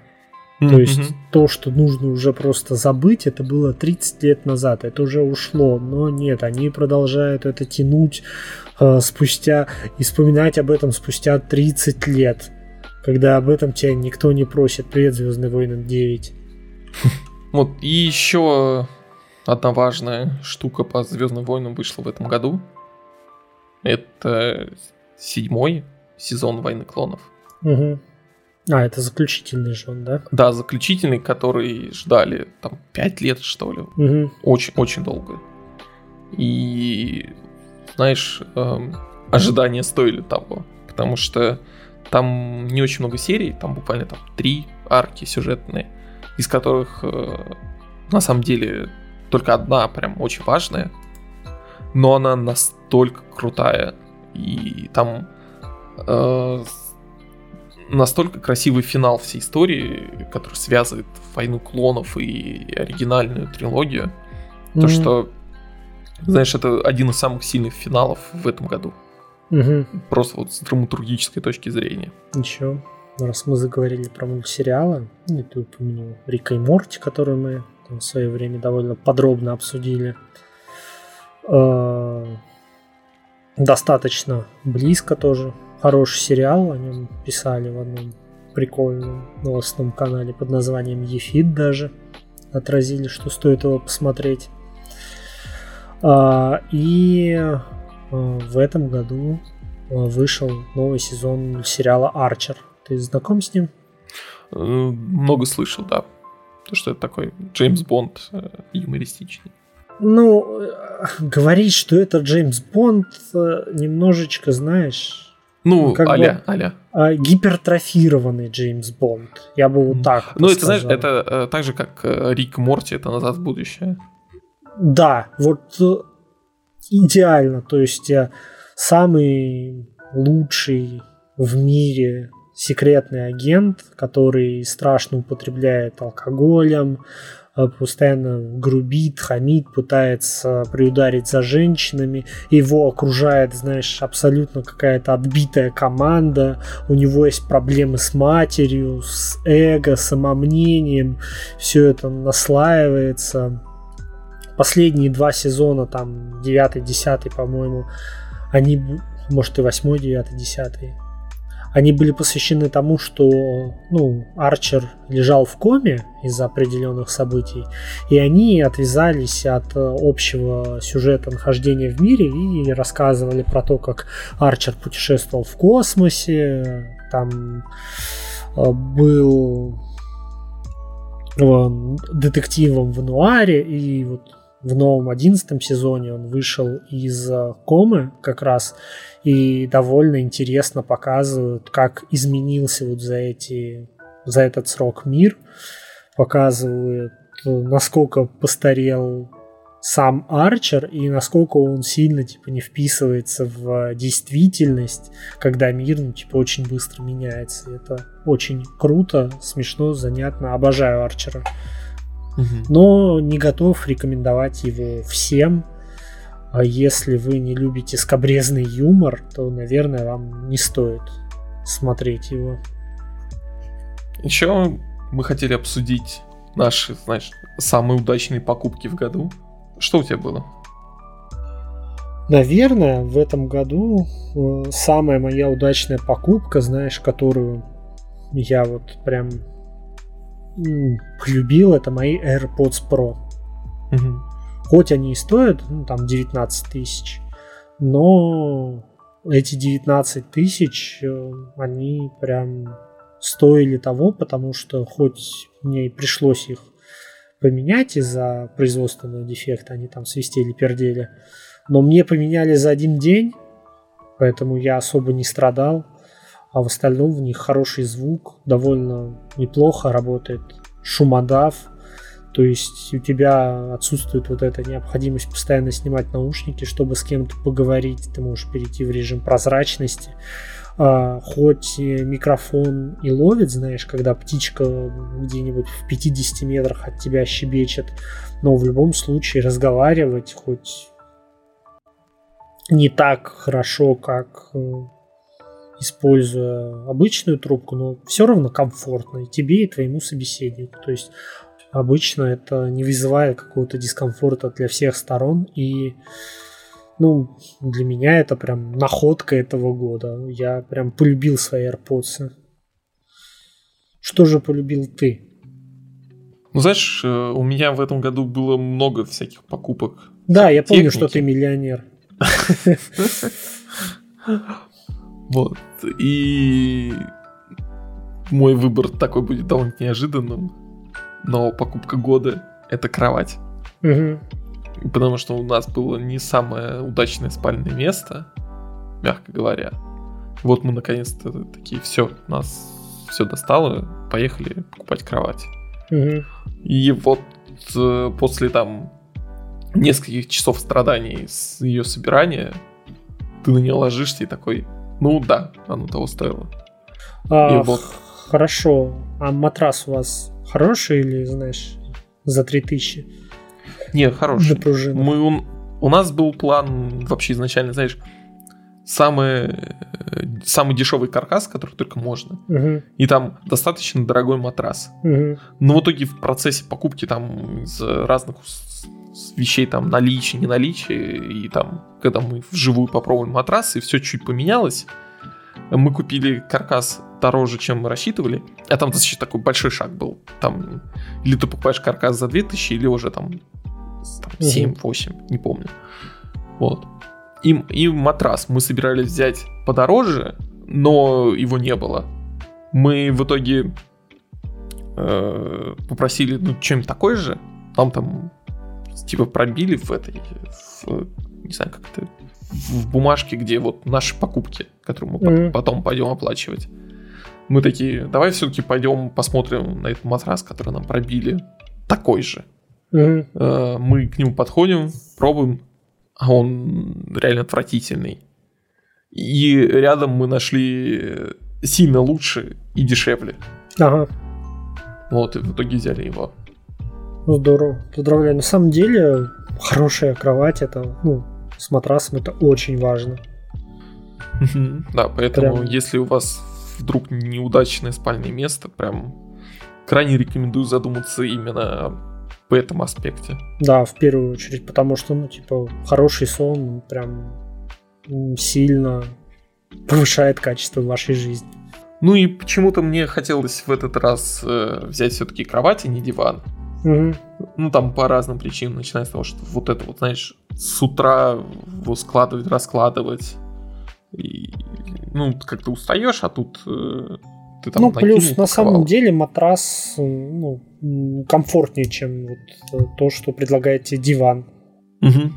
То Мгм. есть то, что нужно уже просто забыть, это было 30 лет назад, это уже ушло. Но нет, они продолжают это тянуть э, спустя и вспоминать об этом спустя 30 лет. Когда об этом тебя никто не просит. Привет, Звездные войны 9. Вот, и еще одна важная штука по Звездным войнам вышла в этом году. Это седьмой сезон Войны клонов. Мгм. А, это заключительный же он, да? Да, заключительный, который ждали там 5 лет, что ли. Мгм. Очень-очень долго. И, знаешь, эм, ожидания стоили того. Потому что там не очень много серий, там буквально там три арки сюжетные, из которых э, на самом деле только одна прям очень важная, но она настолько крутая. И там э, настолько красивый финал всей истории, который связывает войну клонов и оригинальную трилогию. То, Мгм. что, знаешь, это один из самых сильных финалов в этом году. Мгм. Просто вот с драматургической точки зрения. Ничего. Раз мы заговорили про мультсериалы, и ты упомянул Рика и Морти, который мы там в свое время довольно подробно обсудили. Э, Достаточно близко тоже хороший сериал, о нем писали в одном прикольном новостном канале под названием Ефит даже. Отразили, что стоит его посмотреть. А, и а, в этом году а, вышел новый сезон сериала Арчер. Ты знаком с ним? Э, много слышал, да. То, что это такой Джеймс Бонд э, юмористичный. Ну, э, говорить, что это Джеймс Бонд, немножечко, знаешь, ну, как аля, бы, аля. А, гипертрофированный Джеймс Бонд. Я бы вот так Ну, это, знаешь, это э, так же, как э, Рик Морти, это «Назад в будущее». Да, вот э, идеально. То есть самый лучший в мире секретный агент, который страшно употребляет алкоголем, Э, постоянно грубит, хамит, пытается приударить за женщинами. Его окружает, знаешь, абсолютно какая-то отбитая команда. У него есть проблемы с матерью, с эго, самомнением. Все это наслаивается. Последние два сезона, там, девятый, десятый, по-моему, они, может и восьмой, девятый, десятый, они были посвящены тому, что ну, Арчер лежал в коме из-за определенных событий, и они отвязались от общего сюжета нахождения в мире и рассказывали про то, как Арчер путешествовал в космосе, там э, был э, детективом в Нуаре, и вот в новом одиннадцатом сезоне он вышел из э, комы как раз и довольно интересно показывают, как изменился вот за эти за этот срок мир, показывают, насколько постарел сам Арчер и насколько он сильно типа не вписывается в действительность, когда мир ну, типа очень быстро меняется. Это очень круто, смешно, занятно. Обожаю Арчера но не готов рекомендовать его всем. А если вы не любите скобрезный юмор, то, наверное, вам не стоит смотреть его. Еще мы хотели обсудить наши, знаешь, самые удачные покупки в году. Что у тебя было? Наверное, в этом году э, самая моя удачная покупка, знаешь, которую я вот прям полюбил, это мои AirPods Pro. Угу. Хоть они и стоят, ну, там, 19 тысяч, но эти 19 тысяч, э, они прям стоили того, потому что хоть мне и пришлось их поменять из-за производственного дефекта, они там свистели, пердели, но мне поменяли за один день, поэтому я особо не страдал а в остальном в них хороший звук, довольно неплохо работает шумодав, то есть у тебя отсутствует вот эта необходимость постоянно снимать наушники, чтобы с кем-то поговорить, ты можешь перейти в режим прозрачности. А, хоть микрофон и ловит, знаешь, когда птичка где-нибудь в 50 метрах от тебя щебечет, но в любом случае разговаривать хоть не так хорошо, как э, используя обычную трубку, но все равно комфортно и тебе, и твоему собеседнику. То есть обычно это не вызывает какого-то дискомфорта для всех сторон. И ну, для меня это прям находка этого года. Я прям полюбил свои AirPods. Что же полюбил ты? Ну, знаешь, э, у меня в этом году было много всяких покупок. Да, я помню, что ты миллионер. Вот. И мой выбор такой будет довольно неожиданным. Но покупка года это кровать. Угу. Потому что у нас было не самое удачное спальное место, мягко говоря. Вот мы наконец-то такие, все, нас все достало, поехали покупать кровать. Угу. И вот э, после там нескольких часов страданий с ее собирания, ты на нее ложишься и такой, ну да, оно того стоило. А, и вот. Хорошо. А матрас у вас хороший или, знаешь, за 3000? Не, хороший. Мы, у, у нас был план вообще изначально, знаешь, самый, самый дешевый каркас, который только можно. Угу. И там достаточно дорогой матрас. Угу. Но в итоге в процессе покупки там из разных вещей там наличие, не наличие, и там, когда мы вживую попробовали матрас, и все чуть поменялось, Мы купили каркас дороже, чем мы рассчитывали. А там достаточно такой большой шаг был. Там или ты покупаешь каркас за 2000, или уже там, там 7-8, не помню. Вот. И, и матрас мы собирались взять подороже, но его не было. Мы в итоге э, попросили, ну, чем такой же. Там там типа пробили в этой, в, не знаю, как это, в бумажке, где вот наши покупки, которые мы mm-hmm. потом пойдем оплачивать. Мы такие, давай все-таки пойдем посмотрим на этот матрас, который нам пробили. Такой же. Mm-hmm. Мы к нему подходим, пробуем, а он реально отвратительный. И рядом мы нашли сильно лучше и дешевле. Ага. Вот, и в итоге взяли его. Здорово, поздравляю. На самом деле, хорошая кровать, это, ну, с матрасом это очень важно. Да, поэтому прям... если у вас вдруг неудачное спальное место, прям крайне рекомендую задуматься именно по этому аспекте. Да, в первую очередь, потому что, ну, типа, хороший сон прям сильно повышает качество вашей жизни. Ну и почему-то мне хотелось в этот раз э, взять все-таки кровать, а не диван. Угу. Ну, там по разным причинам, начиная с того, что вот это вот, знаешь, с утра его складывать, раскладывать. И, ну, как-то устаешь, а тут э, ты там Ну, плюс на самом деле матрас ну, комфортнее, чем вот э, то, что предлагает тебе диван. Угу.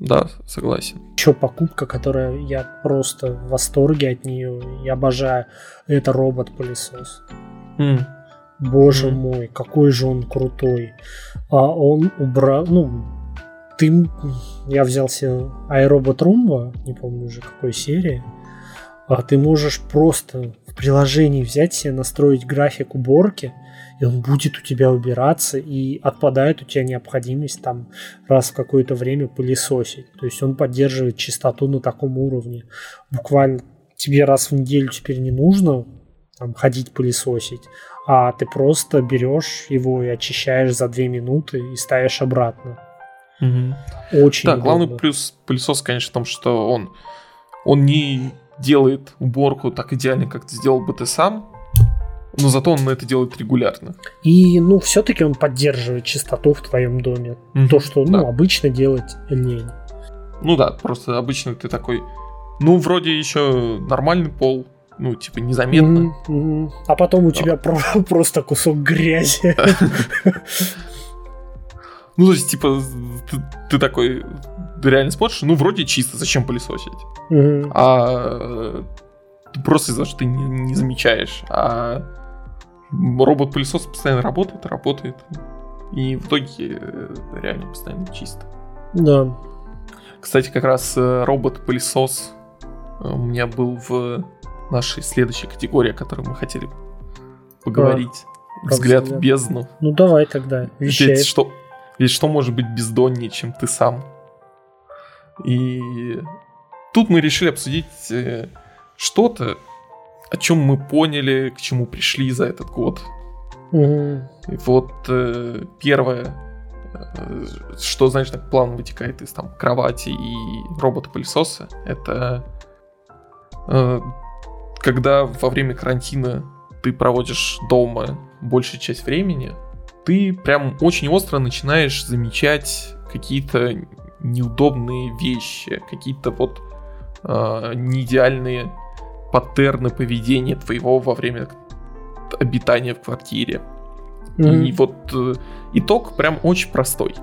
Да, согласен. Еще покупка, которая я просто в восторге от нее. Я обожаю. Это робот-пылесос. Mm. Боже mm. мой, какой же он крутой. А он убрал, ну, ты, я взял себе iRobot Roomba, не помню уже какой серии, а ты можешь просто в приложении взять себе, настроить график уборки, и он будет у тебя убираться, и отпадает у тебя необходимость там раз в какое-то время пылесосить. То есть он поддерживает чистоту на таком уровне. Буквально тебе раз в неделю теперь не нужно там, ходить пылесосить, а ты просто берешь его и очищаешь за две минуты и ставишь обратно. Угу. Очень. Да, удобно. главный плюс пылесос, конечно, в том, что он, он не делает уборку так идеально, как ты сделал бы ты сам, но зато он это делает регулярно. И, ну, все-таки он поддерживает чистоту в твоем доме. mm То, что, ну, да. обычно делать лень. Ну да, просто обычно ты такой, ну, вроде еще нормальный пол, ну, типа, незаметно. Mm-hmm. А потом у тебя про- просто кусок грязи. Ну, то есть, типа, ты, ты такой, реально смотришь, ну, вроде чисто, зачем пылесосить? Mm-hmm. А просто из-за того, что ты не, не замечаешь. А робот-пылесос постоянно работает, работает. И в итоге э, реально постоянно чисто. Да. Кстати, как раз э, робот-пылесос э, у меня был в нашей следующей категории, о которой мы хотели поговорить. Про, Взгляд в бездну. Ну давай тогда, вещай. Ведь что, ведь что может быть бездоннее, чем ты сам? И тут мы решили обсудить что-то, о чем мы поняли, к чему пришли за этот год. Угу. И вот э, первое, э, что, знаешь, так план вытекает из там кровати и робота-пылесоса, это э, когда во время карантина ты проводишь дома большую часть времени, ты прям очень остро начинаешь замечать какие-то неудобные вещи, какие-то вот э, неидеальные паттерны поведения твоего во время обитания в квартире. Mm-hmm. И вот э, итог прям очень простой.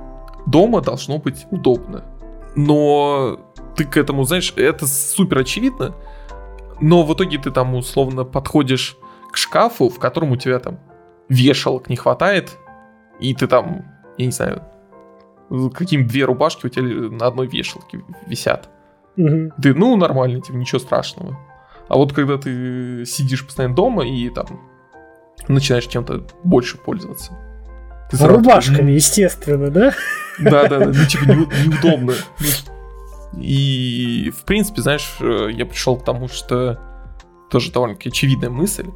Дома должно быть удобно. Но ты к этому, знаешь, это супер очевидно, но в итоге ты там условно подходишь к шкафу, в котором у тебя там вешалок не хватает, и ты там, я не знаю, каким две рубашки у тебя на одной вешалке висят. Угу. Ты, ну, нормально, типа, ничего страшного. А вот когда ты сидишь постоянно дома и там начинаешь чем-то больше пользоваться. Ты сразу, Рубашками, ну, естественно, да? Да, да, да, ну типа не, неудобно. И в принципе, знаешь, э, я пришел к тому, что тоже довольно-таки очевидная мысль.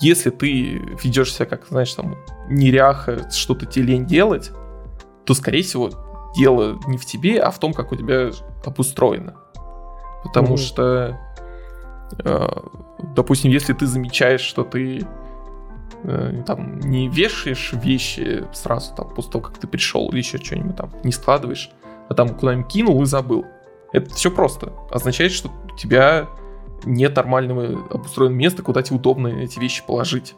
Если ты ведешь себя как, знаешь, там, неряха, что-то тебе лень делать, то, скорее всего, дело не в тебе, а в том, как у тебя обустроено. Потому mm-hmm. что э, допустим, если ты замечаешь, что ты э, там не вешаешь вещи сразу там после того, как ты пришел, или еще что-нибудь там не складываешь, а там куда-нибудь кинул и забыл. Это все просто. Означает, что у тебя нет нормального обустроенного места, куда тебе удобно эти вещи положить.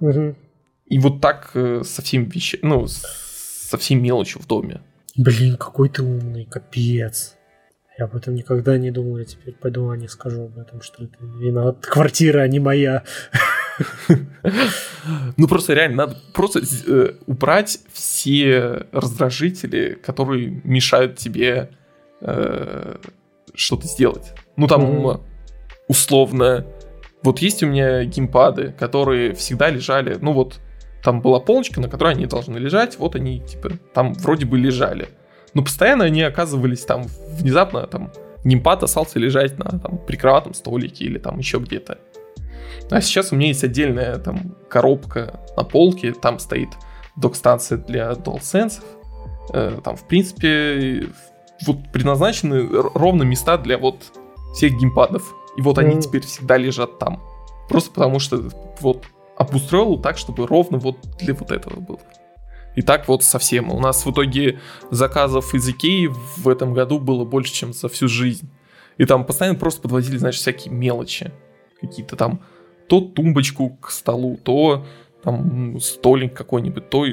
Угу. И вот так э, со всеми вещами, ну, со всей мелочью в доме. Блин, какой ты умный, капец. Я об этом никогда не думал, я теперь пойду Ане скажу об этом, что это виноват квартира, а не моя. Ну просто реально надо просто э, убрать все раздражители, которые мешают тебе э, что-то сделать. Ну там. Условно, вот есть у меня геймпады, которые всегда лежали, ну вот там была полочка, на которой они должны лежать, вот они типа там вроде бы лежали. Но постоянно они оказывались там внезапно там геймпад остался лежать на там прикроватном столике или там еще где-то. А сейчас у меня есть отдельная там коробка на полке, там стоит док-станция для DualSense. Э, там, в принципе, вот предназначены ровно места для вот всех геймпадов. И вот они mm. теперь всегда лежат там. Просто потому что вот обустроил так, чтобы ровно вот для вот этого было. И так вот совсем. У нас в итоге заказов из Икеи в этом году было больше, чем за всю жизнь. И там постоянно просто подвозили, значит, всякие мелочи. Какие-то там то тумбочку к столу, то там столик какой-нибудь, то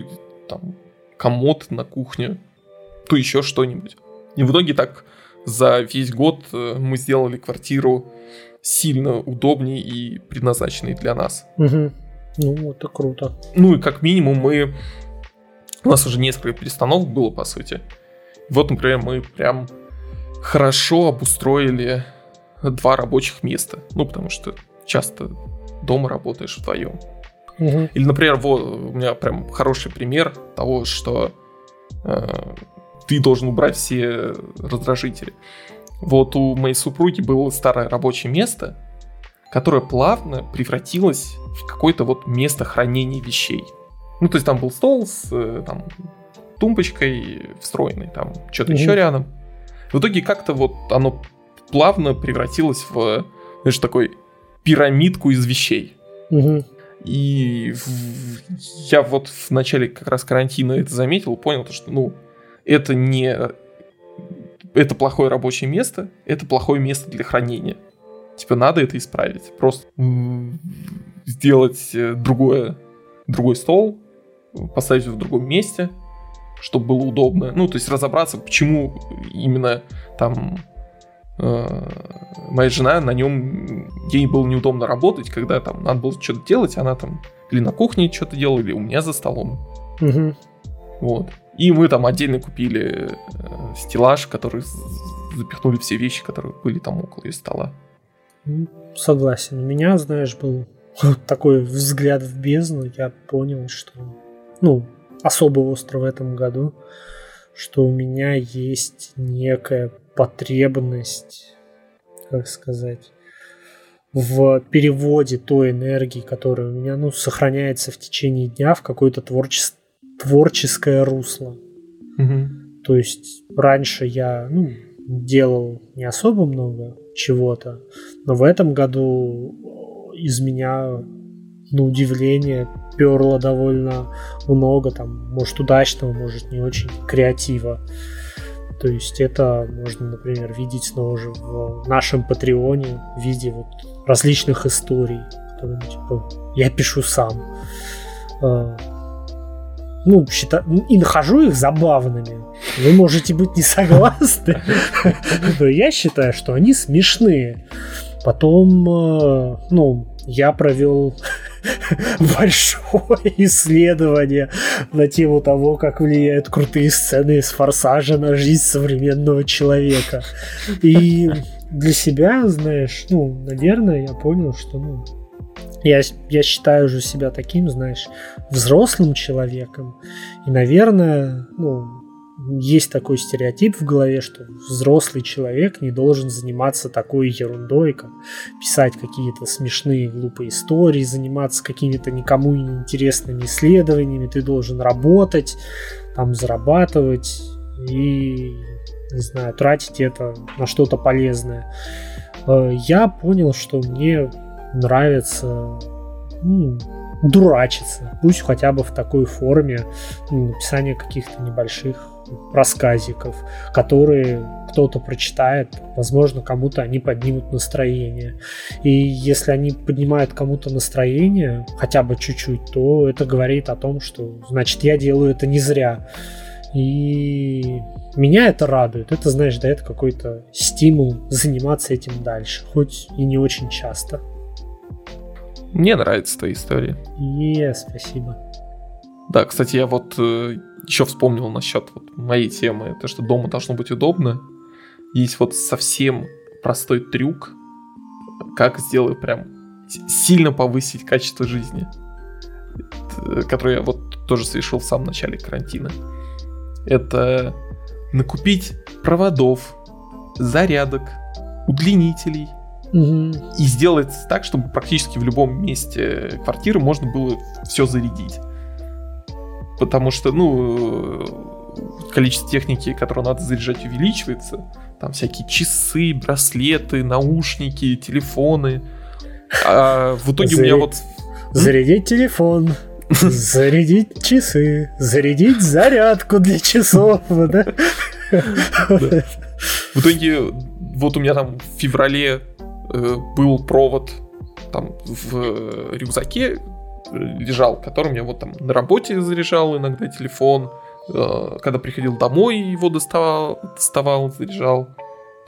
там комод на кухне, то еще что-нибудь. И в итоге так за весь год э, мы сделали квартиру сильно удобнее и предназначенной для нас. Угу. Ну, это круто. Ну и как минимум мы... У нас уже несколько перестановок было, по сути. Вот, например, мы прям хорошо обустроили два рабочих места. Ну, потому что часто дома работаешь вдвоем. Угу. Или, например, вот у меня прям хороший пример того, что э, ты должен убрать все раздражители. Вот у моей супруги было старое рабочее место, которое плавно превратилось в какое-то вот место хранения вещей. Ну, то есть там был стол с э, там, тумбочкой встроенной, там что-то угу. еще рядом. В итоге как-то вот оно плавно превратилось в, знаешь, такой пирамидку из вещей. Угу. И в... я вот в начале как раз карантина это заметил, понял, что, ну, это не... Это плохое рабочее место, это плохое место для хранения. Типа надо это исправить. Просто сделать э, другое, другой стол, поставить в другом месте, чтобы было удобно. Ну, то есть разобраться, почему именно там э, моя жена на нем, ей было неудобно работать, когда там надо было что-то делать, она там или на кухне что-то делала, или у меня за столом. Угу. Вот. И мы там отдельно купили э, стеллаж, который запихнули все вещи, которые были там около ее стола. Согласен. У меня, знаешь, был такой взгляд в бездну. Я понял, что, ну, особо остро в этом году, что у меня есть некая потребность, как сказать, в переводе той энергии, которая у меня, ну, сохраняется в течение дня в какое-то творче... творческое русло. Угу. То есть раньше я, ну, делал не особо много чего-то, но в этом году из меня, на удивление, перло довольно много, там, может, удачного, может, не очень креатива. То есть это можно, например, видеть снова же в нашем Патреоне в виде вот различных историй, которые, типа, я пишу сам. Ну, считаю, и нахожу их забавными. Вы можете быть не согласны, но я считаю, что они смешные. Потом, э, ну, я провел большое исследование на тему того, как влияют крутые сцены из «Форсажа» на жизнь современного человека. И для себя, знаешь, ну, наверное, я понял, что, ну, я, я считаю уже себя таким, знаешь, взрослым человеком. И, наверное, ну, есть такой стереотип в голове, что взрослый человек не должен заниматься такой ерундой, как писать какие-то смешные, глупые истории, заниматься какими-то никому не интересными исследованиями. Ты должен работать, там зарабатывать и, не знаю, тратить это на что-то полезное. э, я понял, что мне нравится ну, дурачиться, пусть хотя бы в такой форме ну, написания каких-то небольших рассказиков, которые кто-то прочитает, возможно, кому-то они поднимут настроение. И если они поднимают кому-то настроение, хотя бы чуть-чуть, то это говорит о том, что, значит, я делаю это не зря. И меня это радует. Это, знаешь, дает какой-то стимул заниматься этим дальше, хоть и не очень часто. Мне нравится твоя история. Не, спасибо. Да, кстати, я вот э, еще вспомнил насчет вот моей темы, то, что дома должно быть удобно. Есть вот совсем простой трюк, как сделать прям сильно повысить качество жизни, который я вот тоже совершил в самом начале карантина. Это накупить проводов, зарядок, удлинителей – Угу. и сделать так, чтобы практически в любом месте квартиры можно было все зарядить. Потому что, ну, количество техники, которую надо заряжать, увеличивается. Там всякие часы, браслеты, наушники, телефоны. А в итоге Заря... у меня вот... Зарядить телефон, зарядить часы, зарядить зарядку для часов, да? В итоге, вот у меня там в феврале был провод там в рюкзаке э, лежал, которым я вот там на работе заряжал иногда телефон, э, когда приходил домой, его доставал, доставал, заряжал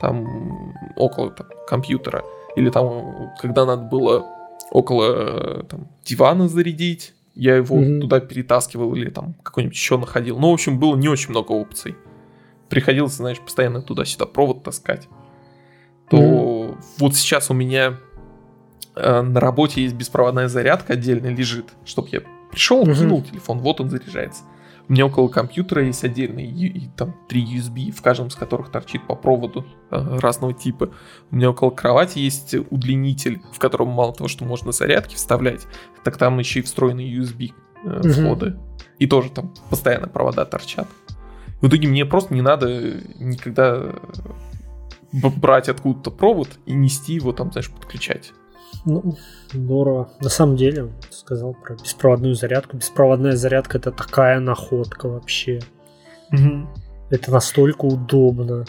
там около там, компьютера. Или там, когда надо было около там, дивана зарядить, я его mm-hmm. туда перетаскивал или там какой-нибудь еще находил. Ну, в общем, было не очень много опций. Приходилось, знаешь, постоянно туда-сюда провод таскать то mm-hmm. вот сейчас у меня э, на работе есть беспроводная зарядка отдельно лежит, чтобы я пришел, mm-hmm. кинул телефон, вот он заряжается. У меня около компьютера есть отдельный, и, и там три USB, в каждом из которых торчит по проводу э, разного типа. У меня около кровати есть удлинитель, в котором мало того, что можно зарядки вставлять, так там еще и встроенные USB э, входы. И тоже там постоянно провода торчат. В итоге мне просто не надо никогда брать откуда-то провод и нести его там, знаешь, подключать. Ну, здорово. На самом деле, сказал про беспроводную зарядку. Беспроводная зарядка это такая находка вообще. Угу. Это настолько удобно.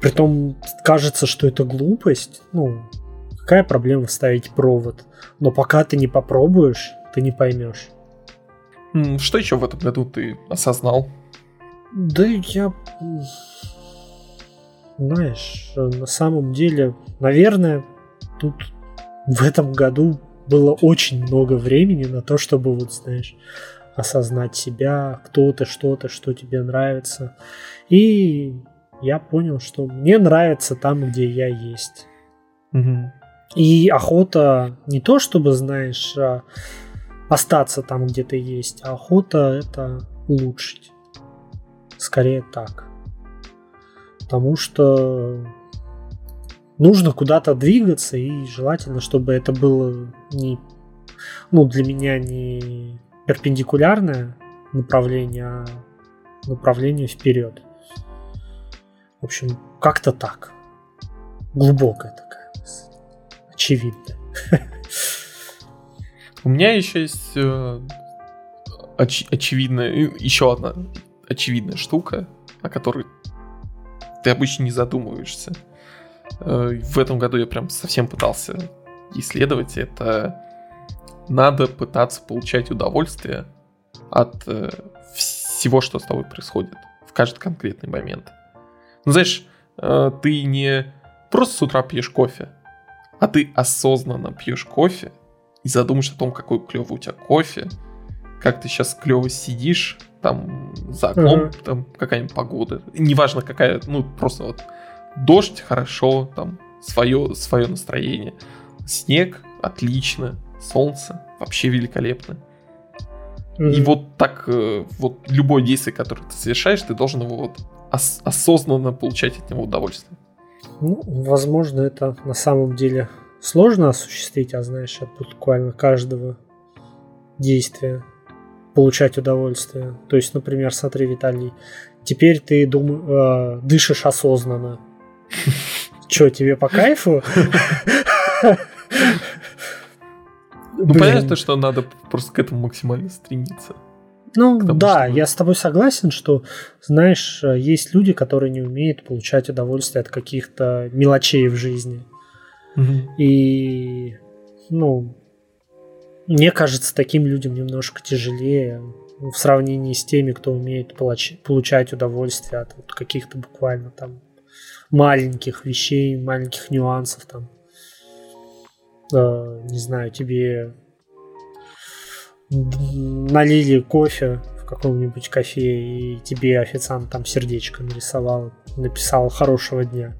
Притом кажется, что это глупость. Ну, какая проблема вставить провод? Но пока ты не попробуешь, ты не поймешь. Что еще в этом году ты осознал? Да я знаешь, на самом деле, наверное, тут в этом году было очень много времени на то, чтобы, вот, знаешь, осознать себя, кто ты, что ты, что тебе нравится. И я понял, что мне нравится там, где я есть. Угу. И охота не то, чтобы, знаешь, а остаться там, где ты есть, а охота это улучшить. Скорее так потому что нужно куда-то двигаться, и желательно, чтобы это было не, ну, для меня не перпендикулярное направление, а направление вперед. В общем, как-то так. Глубокая такая мысль. Очевидная. У меня еще есть э, оч- очевидная, еще одна очевидная штука, о которой ты обычно не задумываешься. Э, в этом году я прям совсем пытался исследовать это. Надо пытаться получать удовольствие от э, всего, что с тобой происходит в каждый конкретный момент. Ну, знаешь, э, ты не просто с утра пьешь кофе, а ты осознанно пьешь кофе и задумаешь о том, какой клевый у тебя кофе, как ты сейчас клево сидишь, там за окном uh-huh. там какая-нибудь погода, неважно какая, ну просто вот дождь хорошо, там свое свое настроение, снег отлично, солнце вообще великолепно. Uh-huh. И вот так э, вот любое действие, которое ты совершаешь, ты должен его вот ос- осознанно получать от него удовольствие. Ну, возможно, это на самом деле сложно осуществить, а знаешь, от буквально каждого действия получать удовольствие. То есть, например, смотри, Виталий, теперь ты дум... э, дышишь осознанно. Че, тебе по кайфу? Ну, понятно, что надо просто к этому максимально стремиться. Ну да, я с тобой согласен, что, знаешь, есть люди, которые не умеют получать удовольствие от каких-то мелочей в жизни. И, ну, мне кажется, таким людям немножко тяжелее в сравнении с теми, кто умеет получать удовольствие от вот каких-то буквально там маленьких вещей, маленьких нюансов там. Э, не знаю, тебе налили кофе в каком-нибудь кафе, и тебе официант там сердечко нарисовал, написал хорошего дня.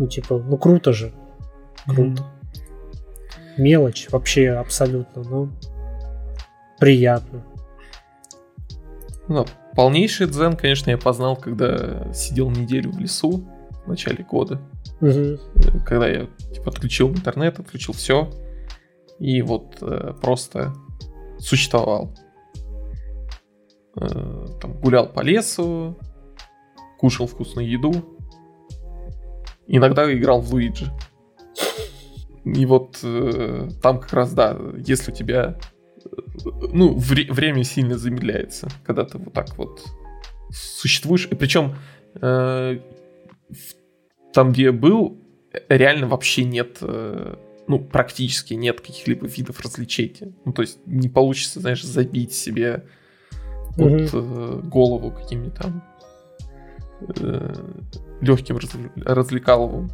Ну, типа, ну круто же. Круто. Mm-hmm. Мелочь вообще абсолютно, ну, приятно. Ну, полнейший дзен, конечно, я познал, когда сидел неделю в лесу в начале года. Угу. Когда я типа, отключил интернет, отключил все. И вот э, просто существовал. Э, там гулял по лесу, кушал вкусную еду. Иногда играл в Луиджи. И вот э, там как раз, да, если у тебя ну, вре- время сильно замедляется, когда ты вот так вот существуешь. И причем э, там, где я был, реально вообще нет, э, ну, практически нет каких-либо видов развлечений. Ну, то есть не получится, знаешь, забить себе вот, э, голову каким-нибудь там э, легким раз- развлекаловым.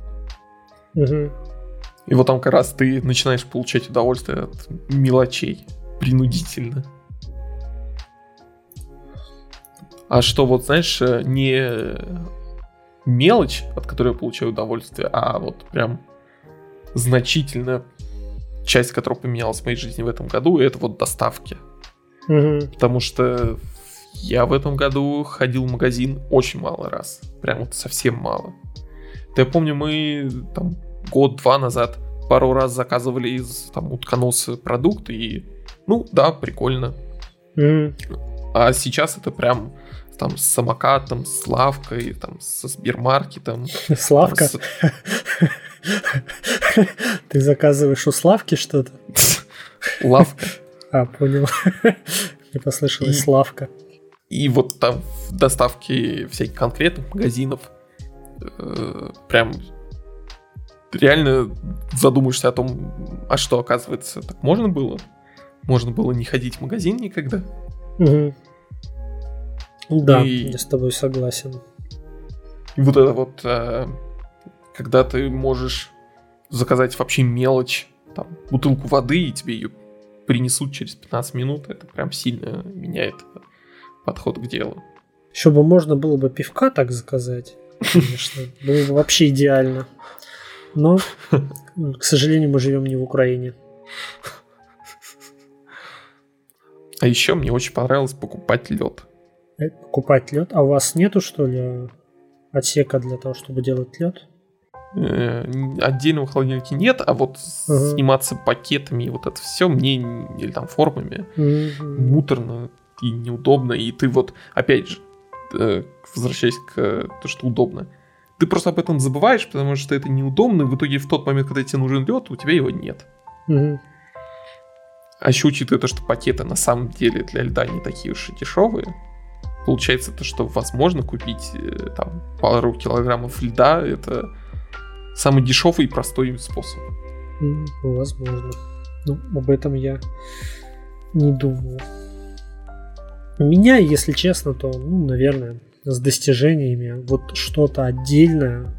И вот там как раз ты начинаешь получать удовольствие от мелочей принудительно. А что вот, знаешь, э, не мелочь, от которой я получаю удовольствие, а вот прям значительно часть, которая поменялась в моей жизни в этом году, это вот доставки. Угу. Потому что я в этом году ходил в магазин очень мало раз. Прям вот совсем мало. Да я помню, мы там год-два назад пару раз заказывали из там утконоса продукты и ну, да, прикольно. Mm. А сейчас это прям там с самокатом, с лавкой, там со Сбермаркетом. Славка? С... Ты заказываешь у Славки что-то? Лавка. А, понял. Мне послышалось и, Славка. И вот там в доставке всяких конкретных магазинов э, прям реально задумаешься о том, а что, оказывается, так можно было? можно было не ходить в магазин никогда. Угу. Да, и... я с тобой согласен. И вот это вот, э, когда ты можешь заказать вообще мелочь, там, бутылку воды, и тебе ее принесут через 15 минут, это прям сильно меняет подход к делу. Еще бы можно было бы пивка так заказать, конечно, было бы вообще идеально. Но, к сожалению, мы живем не в Украине. А еще мне очень понравилось покупать лед. Э, покупать лед? А у вас нету, что ли, отсека для того, чтобы делать лед? Э, отдельного холодильника нет, а вот uh-huh. сниматься пакетами и вот это все мне или там формами uh-huh. муторно и неудобно. И ты вот, опять же, э, возвращаясь к тому, что удобно, ты просто об этом забываешь, потому что это неудобно, и в итоге в тот момент, когда тебе нужен лед, у тебя его нет. Uh-huh. А еще учитывая то, что пакеты на самом деле для льда не такие уж и дешевые, получается то, что возможно купить э, там пару килограммов льда, это самый дешевый и простой способ. Mm, возможно. Ну, об этом я не думал. Меня, если честно, то, ну, наверное, с достижениями вот что-то отдельное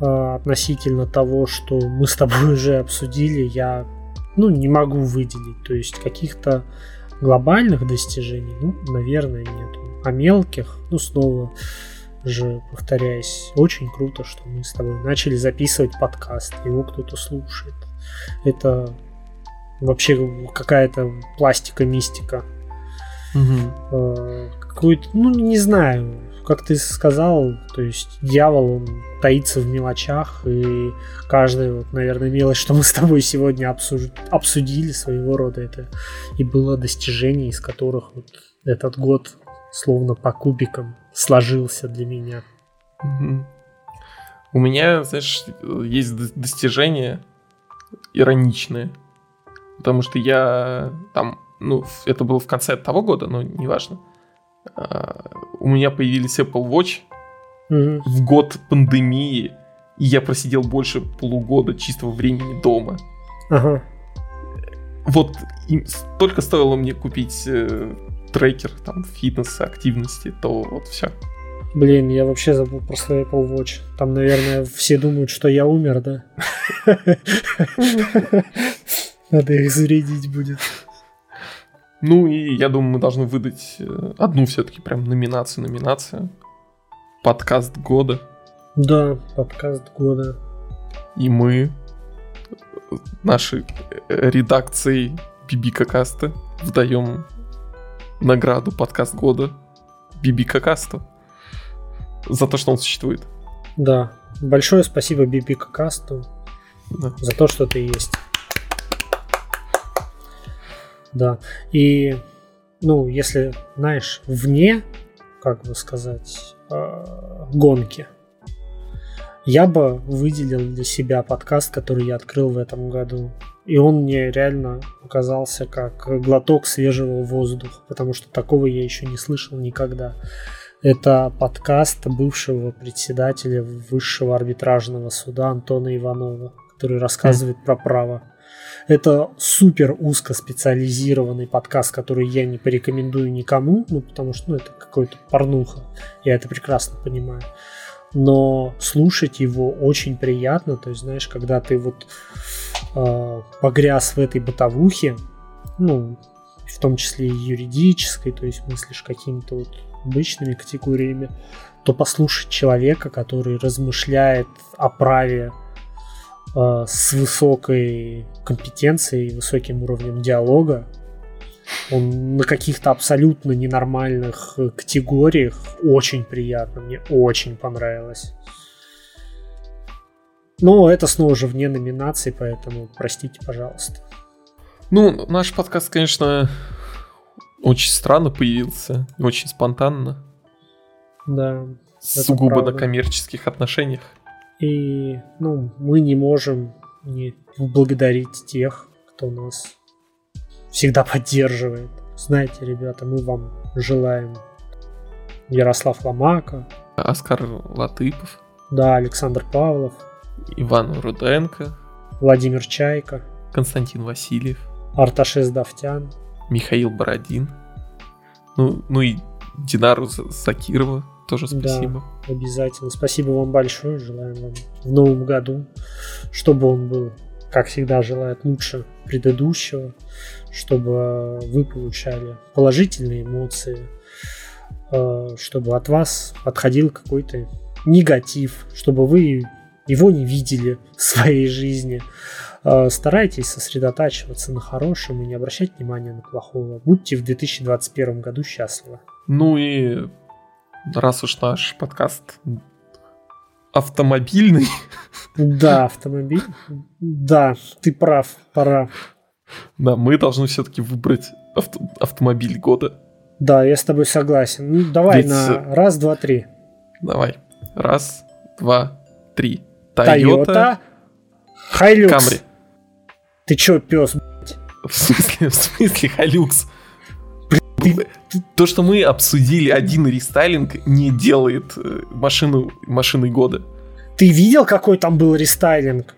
э, относительно того, что мы с тобой уже обсудили, я ну, не могу выделить. То есть каких-то глобальных достижений, ну, наверное, нет. А мелких, ну, снова же, повторяюсь, очень круто, что мы с тобой начали записывать подкаст, его кто-то слушает. Это вообще какая-то пластика, мистика. Угу. Какой-то, ну, не знаю, как ты сказал, то есть дьявол, он таится в мелочах, и каждая, вот, наверное, мелочь, что мы с тобой сегодня обсуж... обсудили своего рода, это и было достижение, из которых вот этот год словно по кубикам сложился для меня. У меня, знаешь, есть достижения ироничные. Потому что я там, ну, это было в конце того года, но неважно. А, у меня появились Apple Watch угу. в год пандемии, и я просидел больше полугода чистого времени дома. Ага. Вот и только стоило мне купить э, трекер там фитнеса, активности, то вот все. Блин, я вообще забыл про свой Apple Watch. Там, наверное, все думают, что я умер, да? Надо их зарядить будет. Ну и я думаю, мы должны выдать э, одну все-таки прям номинацию, номинацию. Подкаст года. Да, подкаст года. И мы нашей э, редакцией Бибика Каста вдаем награду подкаст года Бибика Касту за то, что он существует. Да. Большое спасибо Бибика Касту да. за то, что ты есть. Да. И, ну, если, знаешь, вне, как бы сказать, э, гонки, я бы выделил для себя подкаст, который я открыл в этом году. И он мне реально оказался как глоток свежего воздуха, потому что такого я еще не слышал никогда. Это подкаст бывшего председателя Высшего арбитражного суда Антона Иванова, который рассказывает про право. Это супер узкоспециализированный подкаст, который я не порекомендую никому, ну потому что ну, это какой-то порнуха. Я это прекрасно понимаю. Но слушать его очень приятно. То есть, знаешь, когда ты вот э, погряз в этой бытовухе, ну, в том числе и юридической, то есть мыслишь какими-то вот обычными категориями, то послушать человека, который размышляет о праве э, с высокой компетенцией, высоким уровнем диалога, он на каких-то абсолютно ненормальных категориях очень приятно, мне очень понравилось. Но это снова же вне номинации, поэтому простите, пожалуйста. Ну, наш подкаст, конечно, очень странно появился, очень спонтанно. Да. Сугубо на коммерческих отношениях. И, ну, мы не можем не благодарить тех, кто нас всегда поддерживает. Знаете, ребята, мы вам желаем. Ярослав Ломака, Оскар Латыпов, да, Александр Павлов, Иван Руденко, Владимир Чайка, Константин Васильев, Арташес Давтян, Михаил Бородин, ну, ну и Динару Закирова тоже спасибо. Да, обязательно. Спасибо вам большое. Желаем вам в новом году, чтобы он был, как всегда, желает лучше предыдущего, чтобы вы получали положительные эмоции, э, чтобы от вас отходил какой-то негатив, чтобы вы его не видели в своей жизни. Э, старайтесь сосредотачиваться на хорошем и не обращать внимания на плохого. Будьте в 2021 году счастливы. Ну и раз уж наш подкаст автомобильный. Да, автомобиль. Да, ты прав, пора. Да, мы должны все-таки выбрать авто- автомобиль года. Да, я с тобой согласен. Ну, давай Ведь... на раз, два, три. Давай. Раз, два, три. Toyota Hilux. Camry. Ты чё, пес, В смысле, в смысле, Hilux? То, что мы обсудили один рестайлинг, не делает э, машину машиной года. Ты видел, какой там был рестайлинг?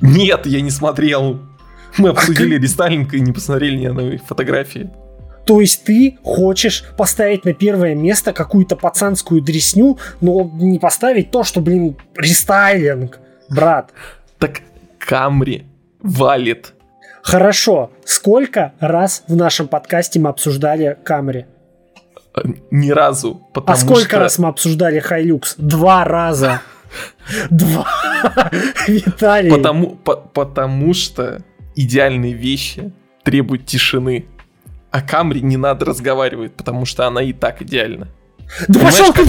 Нет, я не смотрел. Мы обсудили рестайлинг и не посмотрели ни одной фотографии. То есть ты хочешь поставить на первое место какую-то пацанскую дресню, но не поставить то, что, блин, рестайлинг, брат. Так Камри валит. Хорошо. Сколько раз в нашем подкасте мы обсуждали Камри? Ни разу. А сколько что... раз мы обсуждали Хайлюкс? Два раза. Два. Виталий. Потому, по, потому что идеальные вещи требуют тишины. А Камри не надо разговаривать, потому что она и так идеальна. Да пошел ты